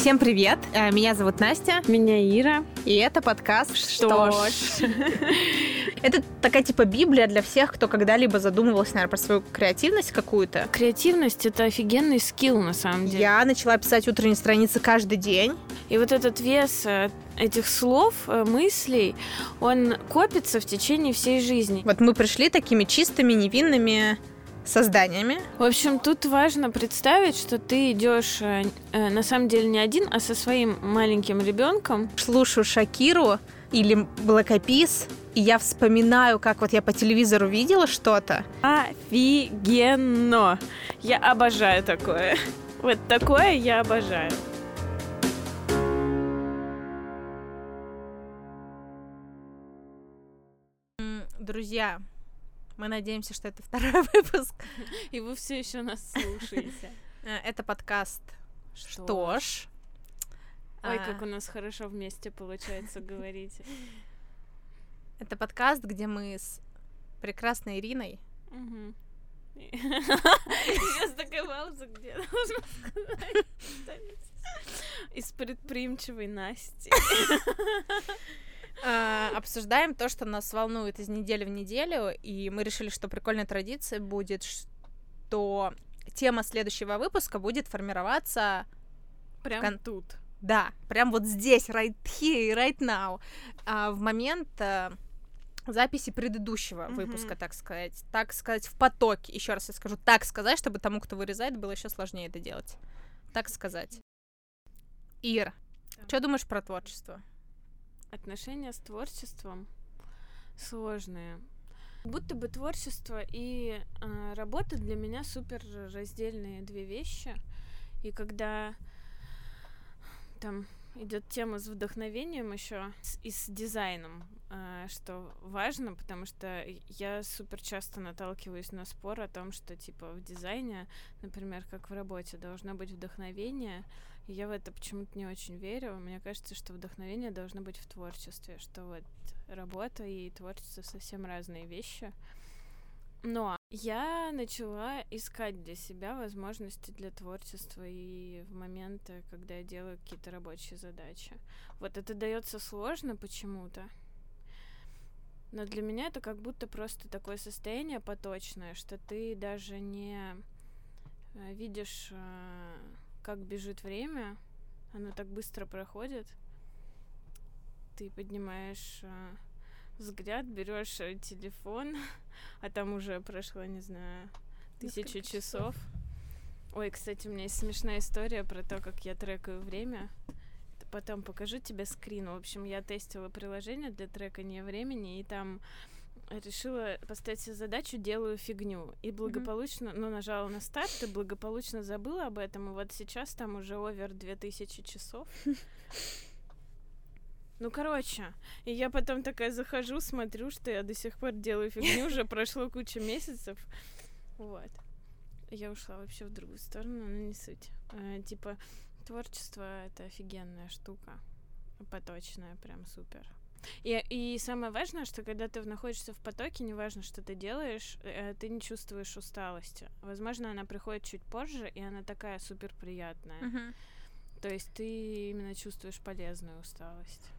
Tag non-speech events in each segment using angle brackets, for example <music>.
Всем привет! Э, Меня зовут Настя, Меня Ира. и это подкаст Что «Что ж». ж». <laughs> Это такая типа библия для всех, кто когда-либо задумывался, наверное, про свою креативность какую-то. Креативность — это офигенный скилл, на самом деле. Я начала писать утренние страницы каждый день. И вот этот вес э, этих слов, э, мыслей, он копится в течение всей жизни. Вот мы пришли такими чистыми, невинными созданиями. В общем, тут важно представить, что ты идешь э, э, на самом деле не один, а со своим маленьким ребенком. Слушаю Шакиру или Peas, и я вспоминаю, как вот я по телевизору видела что-то. Офигенно! Я обожаю такое. <laughs> Вот такое я обожаю. Друзья, мы надеемся, что это второй <laughs> выпуск. И вы все еще нас слушаете. Э, Это подкаст Что «Что ж». Ой, А, как у нас хорошо вместе получается говорить. <laughs> Это подкаст, где мы с прекрасной Ириной. Сейчас такая пауза, где должна сказать. Из предприимчивой Насти. <laughs> э, обсуждаем то, что нас волнует из недели в неделю, и мы решили, что прикольной традицией будет, что тема следующего выпуска будет формироваться, Прям Кон- тут. да, прям вот здесь, right here, right now, а, в момент э, записи предыдущего Мгм. выпуска, так сказать, так сказать, в потоке. Еще раз я скажу, так сказать, чтобы тому, кто вырезает, было еще сложнее это делать. Так сказать. Ир, Да. что думаешь про творчество? Отношения с творчеством сложные. Будто бы творчество и э, работа для меня супер раздельные две вещи. И когда там идет тема с вдохновением еще и с дизайном, э, что важно, потому что я супер часто наталкиваюсь на спор о том, что типа в дизайне, например, как в работе, должно быть вдохновение, я в это почему-то не очень верю. Мне кажется, что вдохновение должно быть в творчестве, что вот работа и творчество совсем разные вещи. Но я начала искать для себя возможности для творчества и в моменты, когда я делаю какие-то рабочие задачи. Вот это дается сложно почему-то. Но для меня это как будто просто такое состояние поточное, что ты даже не э, видишь, э, как бежит время, оно так быстро проходит. Ты поднимаешь э, взгляд, берешь э, телефон, <laughs> а там уже прошло, не знаю, тысячу Несколько часов. Ой, кстати, у меня есть смешная история про то, как я трекаю время. Потом покажу тебе скрин. В общем, я тестила приложение для трекания времени, и там решила поставить себе задачу «делаю фигню». И благополучно, ну, нажала на старт, и благополучно забыла об этом. И вот сейчас там уже овер 2000 часов. Ну, короче, и я потом такая захожу, смотрю, что я до сих пор делаю фигню, уже прошло куча месяцев. Вот. Я ушла вообще в другую сторону, но не суть. Э, типа, творчество — это офигенная штука. Поточная, прям супер. И, и самое важное, что когда ты находишься в потоке, неважно, что ты делаешь, э, ты не чувствуешь усталости. Возможно, она приходит чуть позже, и она такая супер приятная. То есть ты именно чувствуешь полезную усталость.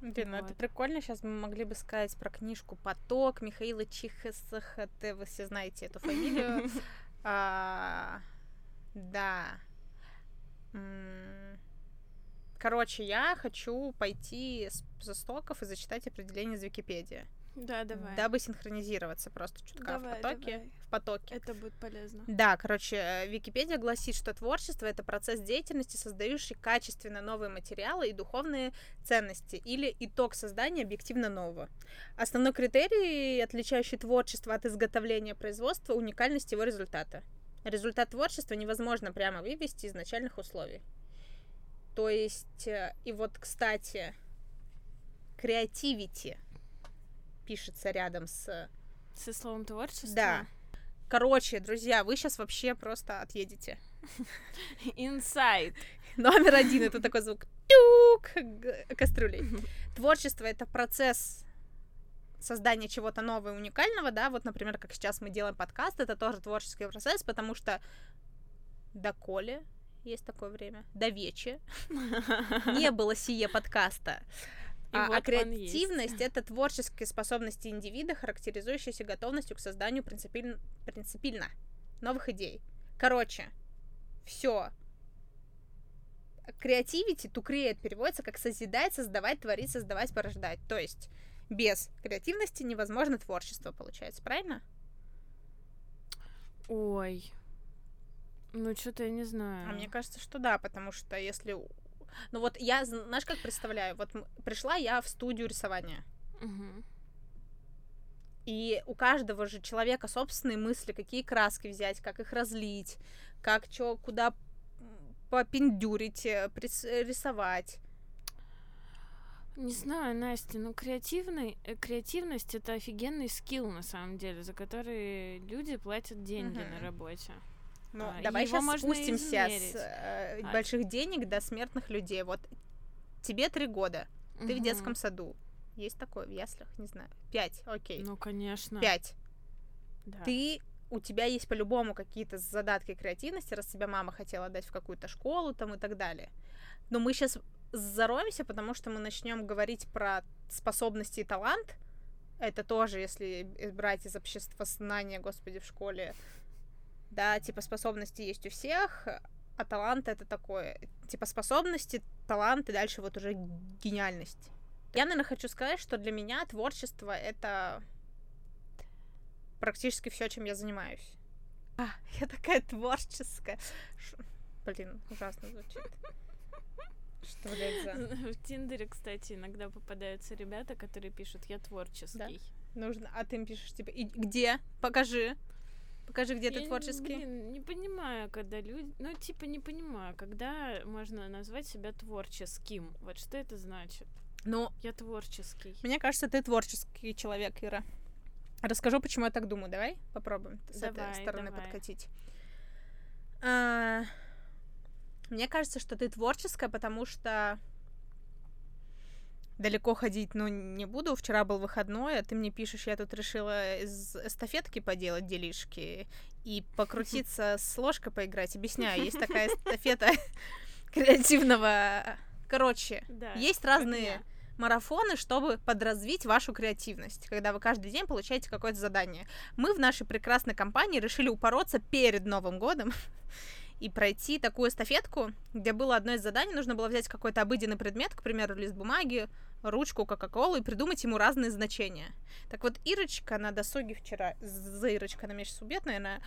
Блин, ну это прикольно. Сейчас мы могли бы сказать про книжку «Поток» Михаила Чихесахате. Вы все знаете эту фамилию. <laughs> А, Да. Короче, я хочу пойти со стоков и зачитать определение из Википедии. Да, давай. Дабы синхронизироваться просто чутка в Давай, потоке. давай. В потоке. Это будет полезно. Да, короче, э, Википедия гласит, что творчество — это процесс деятельности, создающий качественно новые материалы и духовные ценности, или итог создания объективно нового. Основной критерий, отличающий творчество от изготовления производства, — уникальность его результата. Результат творчества невозможно прямо вывести из начальных условий. То есть, э, и вот, кстати, креативити пишется рядом с Со словом творчество? да. Короче, друзья, вы сейчас вообще просто отъедете. <laughs> Инсайт. Номер один это такой звук тюк кастрюлей. <laughs> Творчество это процесс создания чего-то нового и уникального, да, вот, например, как сейчас мы делаем подкаст, это тоже творческий процесс, потому что доколе есть такое время. До вечи. Не было сие подкаста. А, вот а креативность это творческие способности индивида, характеризующиеся готовностью к созданию принципиль... принципильно новых идей. Короче, все. Креативити, to create переводится как созидать, создавать, творить, создавать, порождать. То есть без креативности невозможно творчество, получается, правильно? Ой. Ну, что-то я не знаю. А мне кажется, что да, потому что если... Ну вот я, знаешь, как представляю? Вот пришла я в студию рисования. Угу. И у каждого же человека собственные мысли, какие краски взять, как их разлить, как что, куда попендюрить, э, рисовать. Не знаю, Настя, ну креативный, э, креативность это офигенный скилл на самом деле, за который люди платят деньги угу. на работе. Ну, а, давай сейчас спустимся с э, а... больших денег до смертных людей. Вот тебе три года, угу. ты в детском саду. Есть такое в яслях, не знаю. Пять, окей. Ну, конечно. Пять. Да. Ты у тебя есть по-любому какие-то задатки креативности, раз тебя мама хотела дать в какую-то школу там и так далее. Но мы сейчас зароемся, потому что мы начнем говорить про способности и талант. Это тоже, если брать из общества знания, господи, в школе, да, типа способности есть у всех, а талант это такое, типа способности, талант и дальше вот уже гениальность. Я, наверное, хочу сказать, что для меня творчество это практически все, чем я занимаюсь. А, <laughs> я такая творческая. Ш... Блин, ужасно звучит. Что, блядь, за... В Тиндере, кстати, иногда попадаются ребята, которые пишут «я творческий». Да? Нужно, а ты им пишешь, типа, и где? Покажи. Покажи, где я, ты творческий. Блин, не понимаю, когда люди... Ну, типа, не понимаю, когда можно назвать себя творческим. Вот что это значит? Ну, я творческий. Мне кажется, ты творческий человек, Ира. Расскажу, почему я так думаю. Давай попробуем с давай, этой стороны давай. подкатить. А, мне кажется, что ты творческая, потому что далеко ходить, ну, не буду. Вчера был выходной, а ты мне пишешь, я тут решила из эстафетки поделать делишки и покрутиться <laughs> с ложкой поиграть. Объясняю, есть такая эстафета <laughs> креативного... Короче, да, есть разные марафоны, чтобы подразвить вашу креативность, когда вы каждый день получаете какое-то задание. Мы в нашей прекрасной компании решили упороться перед Новым годом <laughs> и пройти такую эстафетку, где было одно из заданий, нужно было взять какой-то обыденный предмет, к примеру, лист бумаги, ручку, кока-колу и придумать ему разные значения. Так вот, Ирочка на досуге вчера, за Ирочка, она меня сейчас убьет, наверное,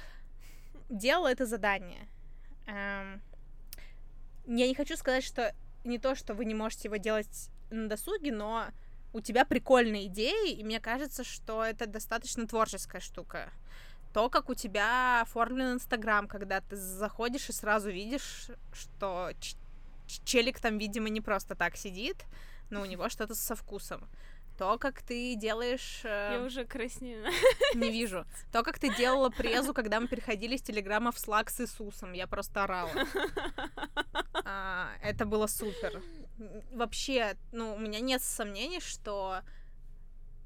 делала это задание. Эм, я не хочу сказать, что не то, что вы не можете его делать на досуге, но у тебя прикольные идеи, и мне кажется, что это достаточно творческая штука. То, как у тебя оформлен Инстаграм, когда ты заходишь и сразу видишь, что челик там, видимо, не просто так сидит, но у него что-то со вкусом. То, как ты делаешь... Э... Я уже краснею. Не вижу. То, как ты делала презу, когда мы переходили с Телеграма в Слаг с Иисусом. Я просто орала. А, это было супер вообще, ну, у меня нет сомнений, что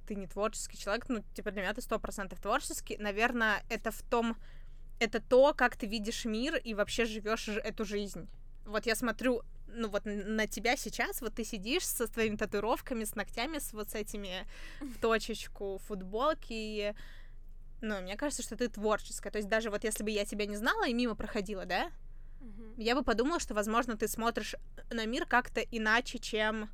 ты не творческий человек, ну, типа, для меня ты сто процентов творческий. Наверное, это в том, это то, как ты видишь мир и вообще живешь эту жизнь. Вот я смотрю, ну, вот на тебя сейчас, вот ты сидишь со своими татуировками, с ногтями, с вот с этими в точечку футболки, и, ну, мне кажется, что ты творческая. То есть даже вот если бы я тебя не знала и мимо проходила, да, я бы подумала, что, возможно, ты смотришь на мир как-то иначе, чем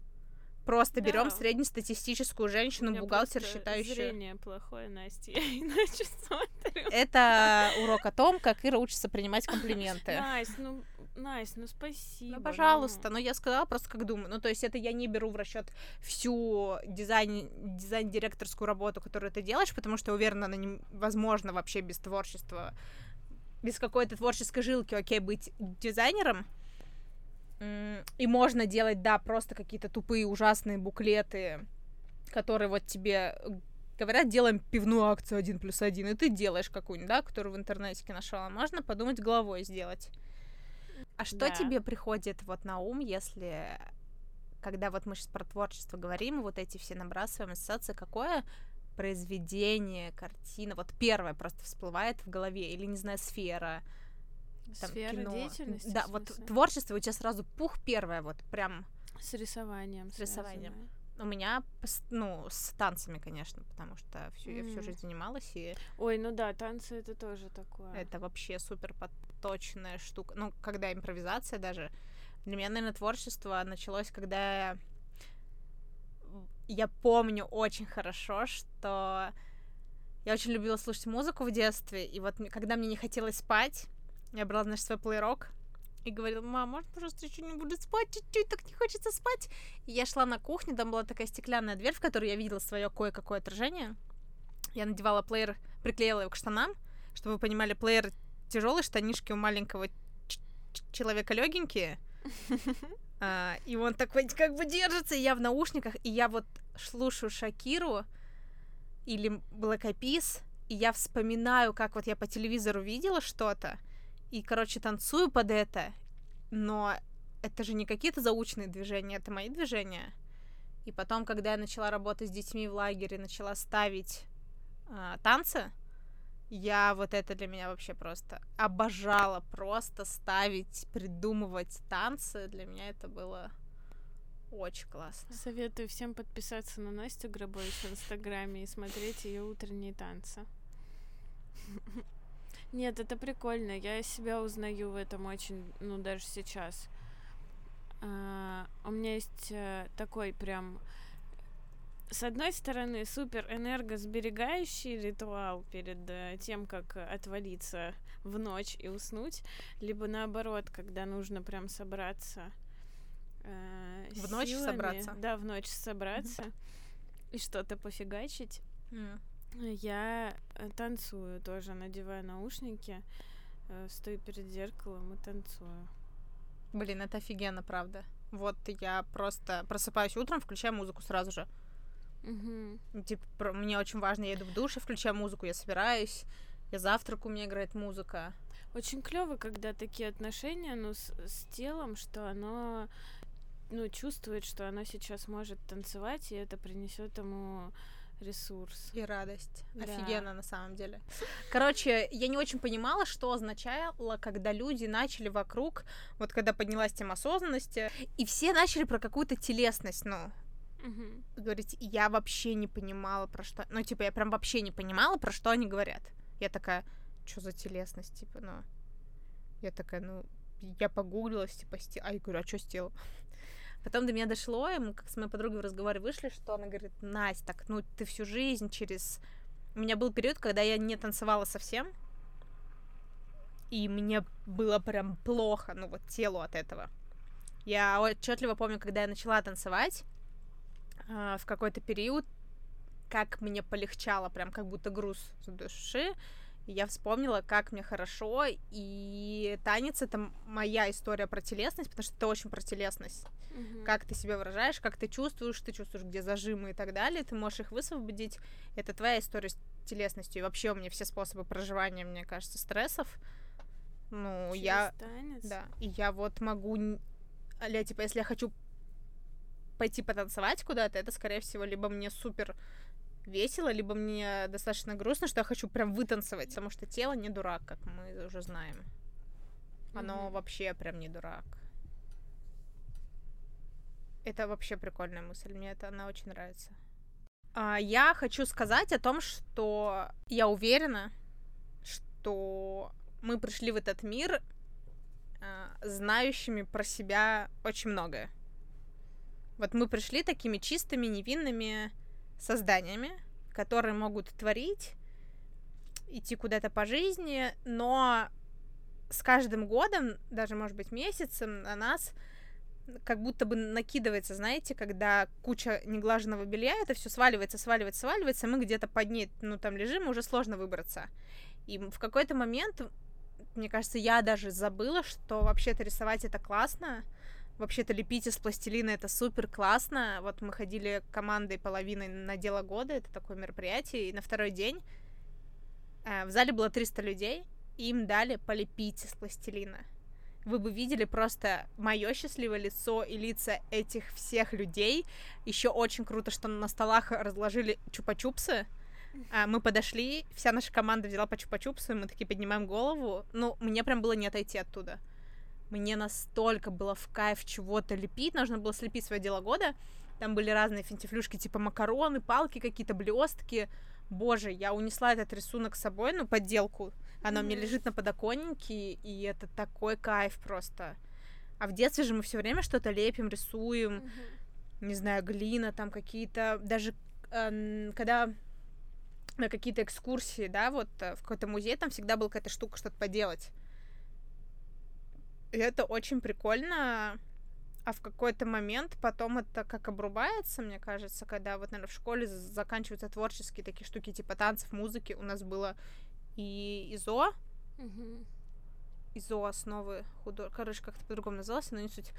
просто берем да. среднестатистическую женщину, бухгалтер, считающую. Зрение плохое, Настя, <laughs> я иначе смотрю. Это урок о том, как Ира учится принимать комплименты. <laughs> Настя, ну Настя, ну спасибо. Ну, пожалуйста, ну. ну я сказала просто как думаю. Ну, то есть это я не беру в расчет всю дизайн, дизайн-директорскую работу, которую ты делаешь, потому что уверена, она невозможна вообще без творчества без какой-то творческой жилки, окей, быть дизайнером, и можно делать, да, просто какие-то тупые, ужасные буклеты, которые вот тебе говорят, делаем пивную акцию один плюс один, и ты делаешь какую-нибудь, да, которую в интернете нашла. Можно подумать головой сделать. А что да. тебе приходит вот на ум, если когда вот мы сейчас про творчество говорим, вот эти все набрасываем ассоциации, какое произведение, картина, вот первое просто всплывает в голове, или, не знаю, сфера, там, Сфера кино. деятельности, Да, вот творчество у тебя сразу пух первое, вот прям С рисованием. С рисованием. связанное. у меня, ну, с танцами, конечно, потому что всю, я всю жизнь занималась, и Ой, ну да, танцы это тоже такое. это вообще супер подточная штука. Ну, когда импровизация даже. Для меня, наверное, творчество началось, когда я помню очень хорошо, что я очень любила слушать музыку в детстве, и вот когда мне не хотелось спать, я брала, значит, свой плейрок и говорила, мам, может, пожалуйста, еще не буду спать, чуть-чуть, так не хочется спать. И я шла на кухню, там была такая стеклянная дверь, в которой я видела свое кое-какое отражение. Я надевала плеер, приклеила его к штанам, чтобы вы понимали, плеер тяжелый, штанишки у маленького человека легенькие. <laughs> А, и он такой как бы держится, и я в наушниках, и я вот слушаю Шакиру или Peas, и я вспоминаю, как вот я по телевизору видела что-то, и, короче, танцую под это, но это же не какие-то заученные движения, это мои движения. И потом, когда я начала работать с детьми в лагере, начала ставить а, танцы, я вот это для меня вообще просто обожала просто ставить, придумывать танцы. Для меня это было очень классно. Советую всем подписаться на Настю Грабович в Инстаграме и смотреть ее утренние танцы. <laughs> Нет, это прикольно. Я себя узнаю в этом очень, ну, даже сейчас. А, у меня есть э, такой прям с одной стороны, супер энергосберегающий ритуал перед э, тем, как отвалиться в ночь и уснуть, либо наоборот, когда нужно прям собраться. э, В ночь силами. собраться? Да, в ночь собраться и что-то пофигачить. М. Я э, танцую тоже, надеваю наушники, э, стою перед зеркалом и танцую. Блин, это офигенно, правда. Вот я просто просыпаюсь утром, включаю музыку сразу же. Ну, Типа, про- мне очень важно, я иду в душ и включаю музыку, я собираюсь, я завтрак, у меня играет музыка. Очень клево, когда такие отношения, ну, с, с телом, что оно, ну, чувствует, что оно сейчас может танцевать, и это принесет ему ресурс. И радость. Да. Офигенно, на самом деле. Короче, я не очень понимала, что означало, когда люди начали вокруг, вот когда поднялась тема осознанности, и все начали про какую-то телесность, ну, Мгм. говорить, я вообще не понимала, про что... Ну, типа, я прям вообще не понимала, про что они говорят. Я такая, что за телесность, типа, ну... Я такая, ну, я погуглилась, типа, с те- а я говорю, а что с телом? Потом до меня дошло, и мы как с моей подругой в разговоре вышли, что она говорит, Настя, так, ну, ты всю жизнь через... У меня был период, когда я не танцевала совсем, и мне было прям плохо, ну, вот телу от этого. Я отчетливо помню, когда я начала танцевать, а, в какой-то период, как мне полегчало, прям как будто груз с души. И я вспомнила, как мне хорошо, и танец — это моя история про телесность, потому что это очень про телесность. Мгм. Как ты себя выражаешь, как ты чувствуешь, ты чувствуешь, где зажимы и так далее, ты можешь их высвободить. Это твоя история с телесностью. И вообще у меня все способы проживания, мне кажется, стрессов. Ну, Через я... танец? Да, и я вот могу, аля, типа, если я хочу пойти потанцевать куда-то, это, скорее всего, либо мне супер весело, либо мне достаточно грустно, что я хочу прям вытанцевать, потому что тело не дурак, как мы уже знаем. Оно Мгм. вообще прям не дурак. Это вообще прикольная мысль, мне это она очень нравится. А, я хочу сказать о том, что я уверена, что мы пришли в этот мир а, знающими про себя очень многое. Вот мы пришли такими чистыми, невинными созданиями, которые могут творить, идти куда-то по жизни, но с каждым годом, даже, может быть, месяцем на нас как будто бы накидывается, знаете, когда куча неглаженного белья, это все сваливается, сваливается, сваливается, мы где-то под ней, ну, там лежим, уже сложно выбраться. И в какой-то момент, мне кажется, я даже забыла, что вообще-то рисовать это классно, вообще-то лепить из пластилина это супер классно. Вот мы ходили командой половиной на дело года, это такое мероприятие, и на второй день э, в зале было 300 людей, и им дали полепить из пластилина. Вы бы видели просто мое счастливое лицо и лица этих всех людей. Еще очень круто, что на столах разложили чупа-чупсы. А, мы подошли, вся наша команда взяла по чупа-чупсу, и мы такие поднимаем голову. Ну, мне прям было не отойти оттуда. Мне настолько было в кайф чего-то лепить, нужно было слепить свое дело года. Там были разные финтифлюшки, типа макароны, палки какие-то, блестки. Боже, я унесла этот рисунок с собой, ну, подделку. Она mm-hmm. у меня лежит на подоконнике, и это такой кайф просто. А в детстве же мы все время что-то лепим, рисуем, mm-hmm. не знаю, глина, там какие-то, даже э, когда на какие-то экскурсии, да, вот э, в какой-то музей, там всегда была какая-то штука что-то поделать. И это очень прикольно, а в какой-то момент потом это как обрубается, мне кажется, когда вот, наверное, в школе заканчиваются творческие такие штуки, типа танцев, музыки. У нас было и ИЗО, угу. ИЗО основы художника, короче, как-то по-другому называлось, но не суть.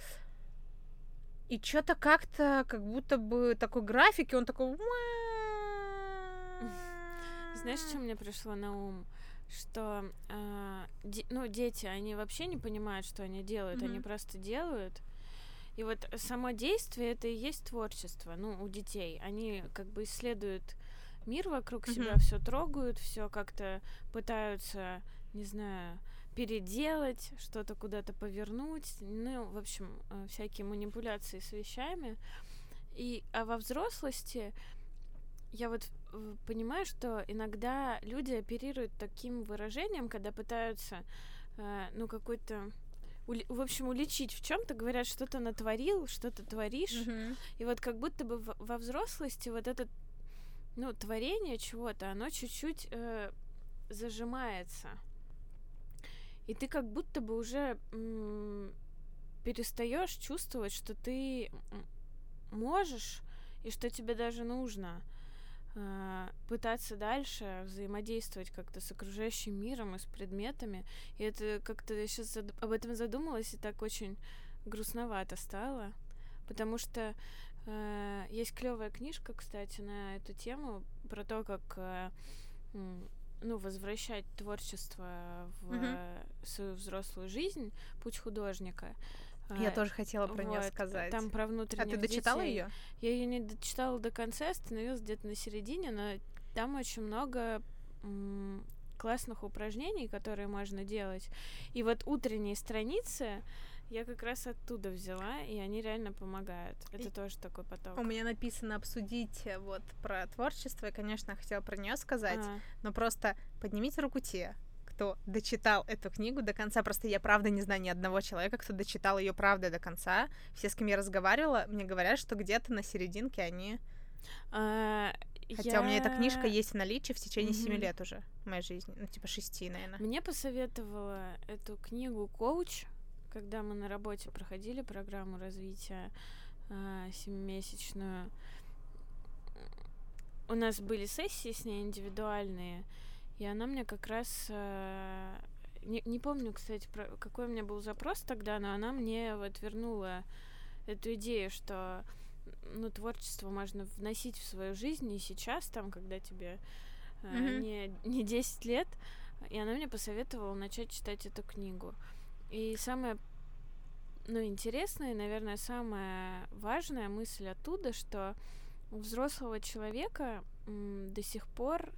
И что-то как-то, как будто бы такой график, и он такой... <laughs> Знаешь, что мне пришло на ум? Что, э, де- ну, дети, они вообще не понимают, что они делают, mm-hmm. они просто делают. И вот само действие это и есть творчество, ну, у детей. Они как бы исследуют мир вокруг mm-hmm. себя, все трогают, все как-то пытаются, не знаю, переделать, что-то куда-то повернуть, ну, в общем, э, всякие манипуляции с вещами. И, а во взрослости я вот понимаю, что иногда люди оперируют таким выражением, когда пытаются, э, ну, какой-то в общем, уличить в чем-то, говорят, что-то натворил, что-то творишь. Mm-hmm. И вот как будто бы во взрослости вот это, ну, творение чего-то, оно чуть-чуть э, зажимается. И ты как будто бы уже перестаешь чувствовать, что ты можешь и что тебе даже нужно. А, пытаться дальше взаимодействовать как-то с окружающим миром и с предметами. И это как-то я сейчас об этом задумалась, и так очень грустновато стало. Потому что э, есть клевая книжка, кстати, на эту тему про то, как э, ну, возвращать творчество в mm-hmm. свою взрослую жизнь, путь художника. Я а, тоже хотела про вот, нее сказать. Там про внутренних А ты дочитала ее? Я ее не дочитала до конца, остановилась где-то на середине, но там очень много м- классных упражнений, которые можно делать. И вот утренние страницы я как раз оттуда взяла, и они реально помогают. Это и тоже такой поток. У меня написано обсудить э, вот про творчество, и, конечно, хотела про нее сказать, а. но просто поднимите руку те, кто дочитал эту книгу до конца. Просто я правда не знаю ни одного человека, кто дочитал ее правда до конца. Все, с кем я разговаривала, мне говорят, что где-то на серединке они. А, Хотя я... у меня эта книжка есть в наличии в течение семи mm-hmm. лет уже в моей жизни. Ну, типа шести, наверное. Мне посоветовала эту книгу коуч, когда мы на работе проходили программу развития э, семимесячную. У нас были сессии с ней индивидуальные, и она мне как раз... Э, не, не помню, кстати, про, какой у меня был запрос тогда, но она мне вот вернула эту идею, что ну, творчество можно вносить в свою жизнь и сейчас, там, когда тебе э, mm-hmm. не, не 10 лет. И она мне посоветовала начать читать эту книгу. И самое ну, интересная и, наверное, самая важная мысль оттуда, что у взрослого человека м, до сих пор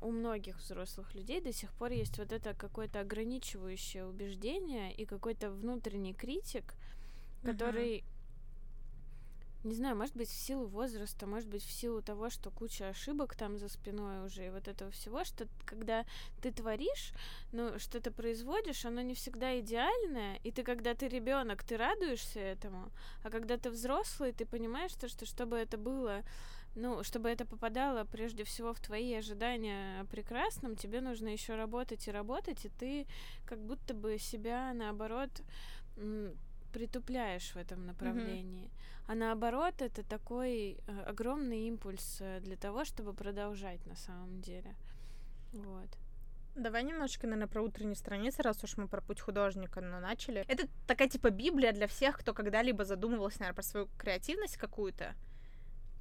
у многих взрослых людей до сих пор есть вот это какое-то ограничивающее убеждение и какой-то внутренний критик, который, uh-huh. не знаю, может быть, в силу возраста, может быть, в силу того, что куча ошибок там за спиной уже, и вот этого всего, что когда ты творишь, ну, что-то производишь, оно не всегда идеальное, и ты, когда ты ребенок, ты радуешься этому, а когда ты взрослый, ты понимаешь, что, что чтобы это было ну, чтобы это попадало прежде всего в твои ожидания о прекрасном, тебе нужно еще работать и работать, и ты как будто бы себя наоборот притупляешь в этом направлении. Mm-hmm. А наоборот, это такой э, огромный импульс э, для того, чтобы продолжать на самом деле. Вот. Давай немножечко, наверное, про утренние страницы, раз уж мы про путь художника но начали. Это такая типа Библия для всех, кто когда-либо задумывался, наверное, про свою креативность какую-то.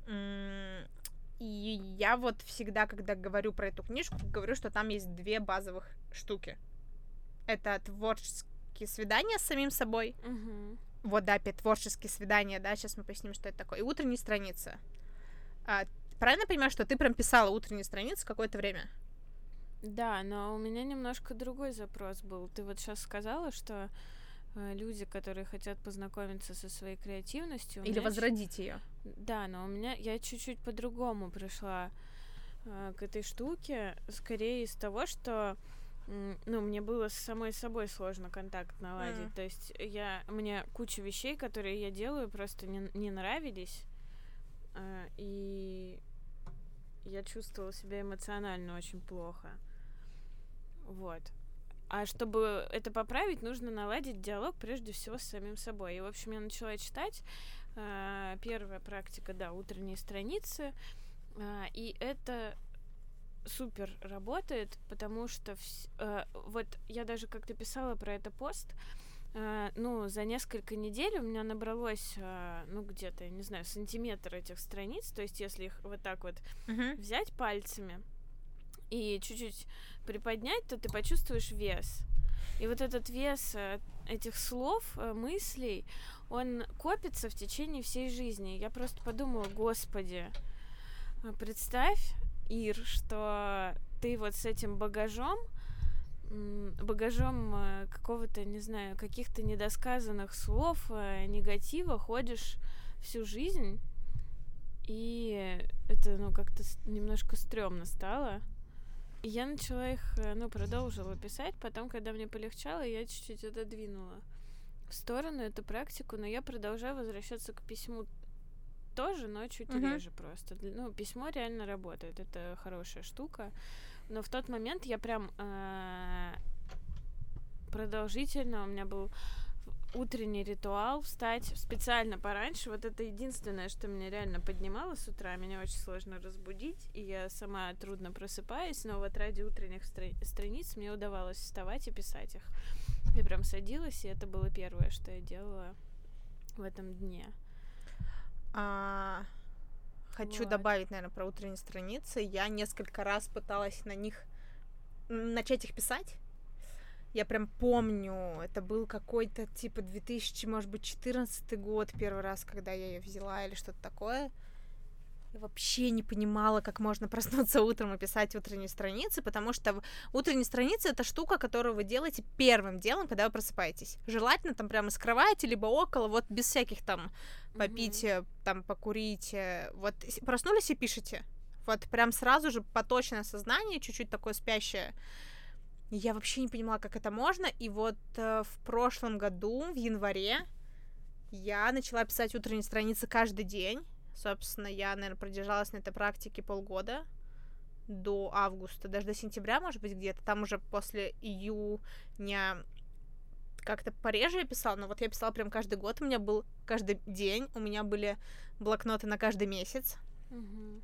И я вот всегда, когда говорю про эту книжку, говорю, что там есть две базовых штуки. Это творческие свидания с самим собой. Угу. Вот, да, опять творческие свидания, да, сейчас мы поясним, что это такое. И утренние страницы. А, Правильно понимаю, что ты прям писала утренние страницы какое-то время? Да, но у меня немножко другой запрос был. Ты вот сейчас сказала, что э, люди, которые хотят познакомиться со своей креативностью... Или возродить ее. Да, но у меня... Я чуть-чуть по-другому пришла э, к этой штуке. Скорее из того, что ну, мне было с самой собой сложно контакт наладить. Mm. То есть я, мне куча вещей, которые я делаю, просто не, не нравились. Э, и я чувствовала себя эмоционально очень плохо. Вот. А чтобы это поправить, нужно наладить диалог прежде всего с самим собой. И, в общем, я начала читать. Э, первая практика, да, утренние страницы. Э, и это супер работает, потому что вс- э, вот я даже как-то писала про это пост. Ну, за несколько недель у меня набралось, ну, где-то, я не знаю, сантиметр этих страниц. То есть, если их вот так вот uh-huh. взять пальцами и чуть-чуть приподнять, то ты почувствуешь вес. И вот этот вес э, этих слов, э, мыслей, он копится в течение всей жизни. Я просто подумала, господи, э, представь, Ир, что ты вот с этим багажом, багажом какого-то, не знаю, каких-то недосказанных слов, негатива ходишь всю жизнь, и это, ну, как-то немножко стрёмно стало. Я начала их, э, ну, продолжила писать. Потом, когда мне полегчало, я чуть-чуть отодвинула в сторону эту практику, но я продолжаю возвращаться к письму тоже, но чуть uh-huh. реже просто. Ну, письмо реально работает, это хорошая штука. Но в тот момент я прям э, продолжительно, у меня был утренний ритуал, встать специально пораньше. Вот это единственное, что меня реально поднимало с утра. Меня очень сложно разбудить, и я сама трудно просыпаюсь, но вот ради утренних стра- страниц мне удавалось вставать и писать их. Я прям садилась, и это было первое, что я делала в этом дне. А, хочу вот. добавить, наверное, про утренние страницы. Я несколько раз пыталась на них начать их писать я прям помню, это был какой-то типа 2000, может быть, 14 год первый раз, когда я ее взяла или что-то такое. Я вообще не понимала, как можно <laughs> проснуться утром и писать утренние страницы, потому что утренние страницы это штука, которую вы делаете первым делом, когда вы просыпаетесь. Желательно там прямо с кровати, либо около, вот без всяких там попить, mm-hmm. там покурить. Э, вот проснулись и пишете. Вот прям сразу же поточное сознание, чуть-чуть такое спящее я вообще не понимала, как это можно. И вот э, в прошлом году, в январе, я начала писать утренние страницы каждый день. Собственно, я, наверное, продержалась на этой практике полгода до августа, даже до сентября, может быть, где-то. Там уже после июня как-то пореже я писала, но вот я писала прям каждый год. У меня был каждый день, у меня были блокноты на каждый месяц. Mm-hmm.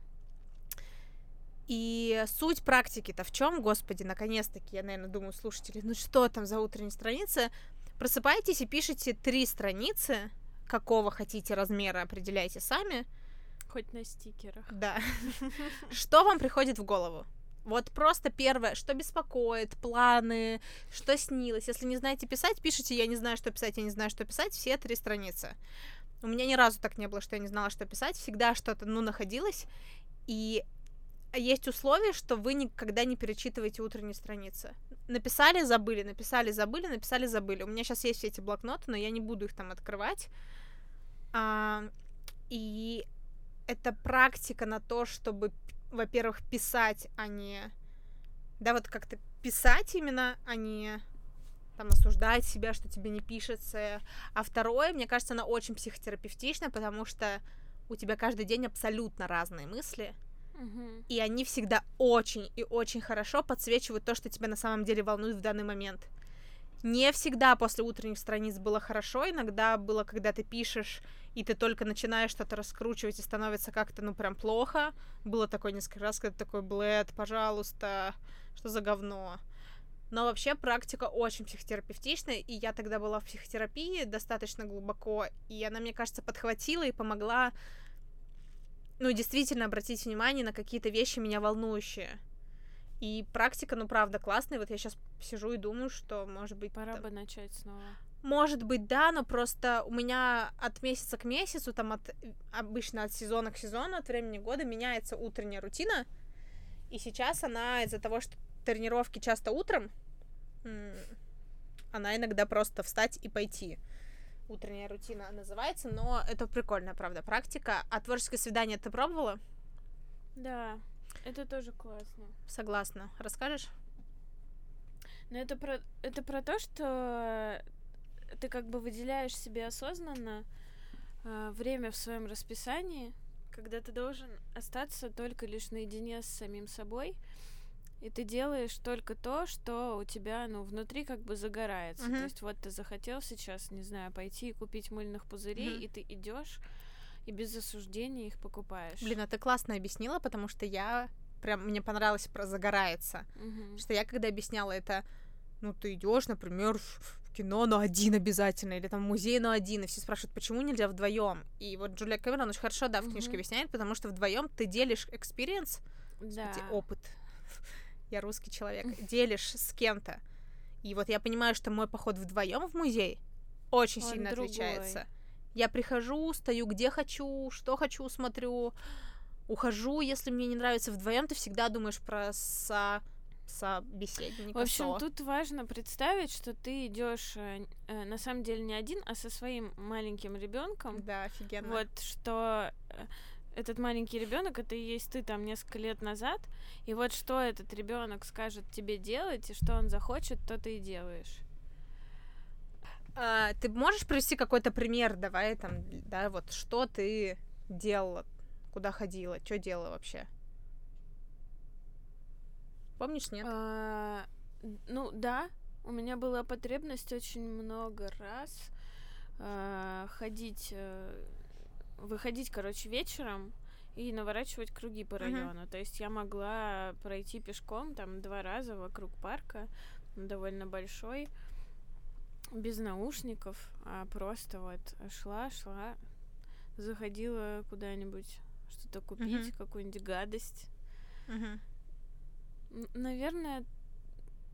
И суть практики-то в чем, господи, наконец-таки, я, наверное, думаю, слушатели, ну что там за утренние страницы? Просыпайтесь и пишите три страницы, какого хотите размера, определяйте сами. Хоть на стикерах. Да. <laughs> Что вам приходит в голову? Вот просто первое, что беспокоит, планы, что снилось. Если не знаете писать, пишите «я не знаю, что писать, я не знаю, что писать», все три страницы. У меня ни разу так не было, что я не знала, что писать. Всегда что-то, ну, находилось. И есть условие, что вы никогда не перечитываете утренние страницы. Написали, забыли, написали, забыли, написали, забыли. У меня сейчас есть все эти блокноты, но я не буду их там открывать. А, и это практика на то, чтобы, во-первых, писать, а не... Да, вот как-то писать именно, а не там осуждать себя, что тебе не пишется. А второе, мне кажется, она очень психотерапевтична, потому что у тебя каждый день абсолютно разные мысли, и они всегда очень и очень хорошо подсвечивают то, что тебя на самом деле волнует в данный момент. Не всегда после утренних страниц было хорошо, иногда было, когда ты пишешь, и ты только начинаешь что-то раскручивать, и становится как-то, ну, прям плохо. Было такое несколько раз, когда такой, блэд, пожалуйста, что за говно. Но вообще практика очень психотерапевтичная, и я тогда была в психотерапии достаточно глубоко, и она, мне кажется, подхватила и помогла ну, действительно обратить внимание на какие-то вещи меня волнующие. И практика, ну, правда, классная. Вот я сейчас сижу и думаю, что, может быть... Пора там... бы начать снова. Может быть, да, но просто у меня от месяца к месяцу, там от обычно от сезона к сезону, от времени года меняется утренняя рутина. И сейчас она из-за того, что тренировки часто утром, она иногда просто встать и пойти. Утренняя рутина называется, но это прикольная, правда, практика. А творческое свидание ты пробовала? Да, это тоже классно. Согласна. Расскажешь? Но это про, это про то, что ты как бы выделяешь себе осознанно э, время в своем расписании, когда ты должен остаться только лишь наедине с самим собой, и ты делаешь только то, что у тебя, ну, внутри как бы загорается. Uh-huh. То есть вот ты захотел сейчас, не знаю, пойти и купить мыльных пузырей, uh-huh. и ты идешь и без осуждения их покупаешь. Блин, а ты классно объяснила, потому что я прям мне понравилось про загорается, uh-huh. что я когда объясняла это, ну ты идешь, например, в кино, но один обязательно, или там музей, но один, и все спрашивают, почему нельзя вдвоем. И вот Джулия Кэмерон очень хорошо, да, в книжке uh-huh. объясняет, потому что вдвоем ты делишь experience, да. опыт, я русский человек, делишь с кем-то. И вот я понимаю, что мой поход вдвоем в музей очень Он сильно другой. отличается. Я прихожу, стою где хочу, что хочу, смотрю, ухожу. Если мне не нравится вдвоем, ты всегда думаешь про со собеседника. В общем, со. тут важно представить, что ты идешь э, э, на самом деле не один, а со своим маленьким ребенком. Да, офигенно. Вот что э, этот маленький ребенок это и есть ты там несколько лет назад, и вот что этот ребенок скажет тебе делать, и что он захочет, то ты и делаешь. А, ты можешь привести какой-то пример, давай там, да, вот что ты делала, куда ходила, что делала вообще? Помнишь, нет? А, ну да, у меня была потребность очень много раз а, ходить э, выходить, короче, вечером и наворачивать круги по району. Uh-huh. То есть я могла пройти пешком там два раза вокруг парка, довольно большой, без наушников, а просто вот шла, шла, заходила куда-нибудь что-то купить, uh-huh. какую-нибудь гадость. Uh-huh. Наверное,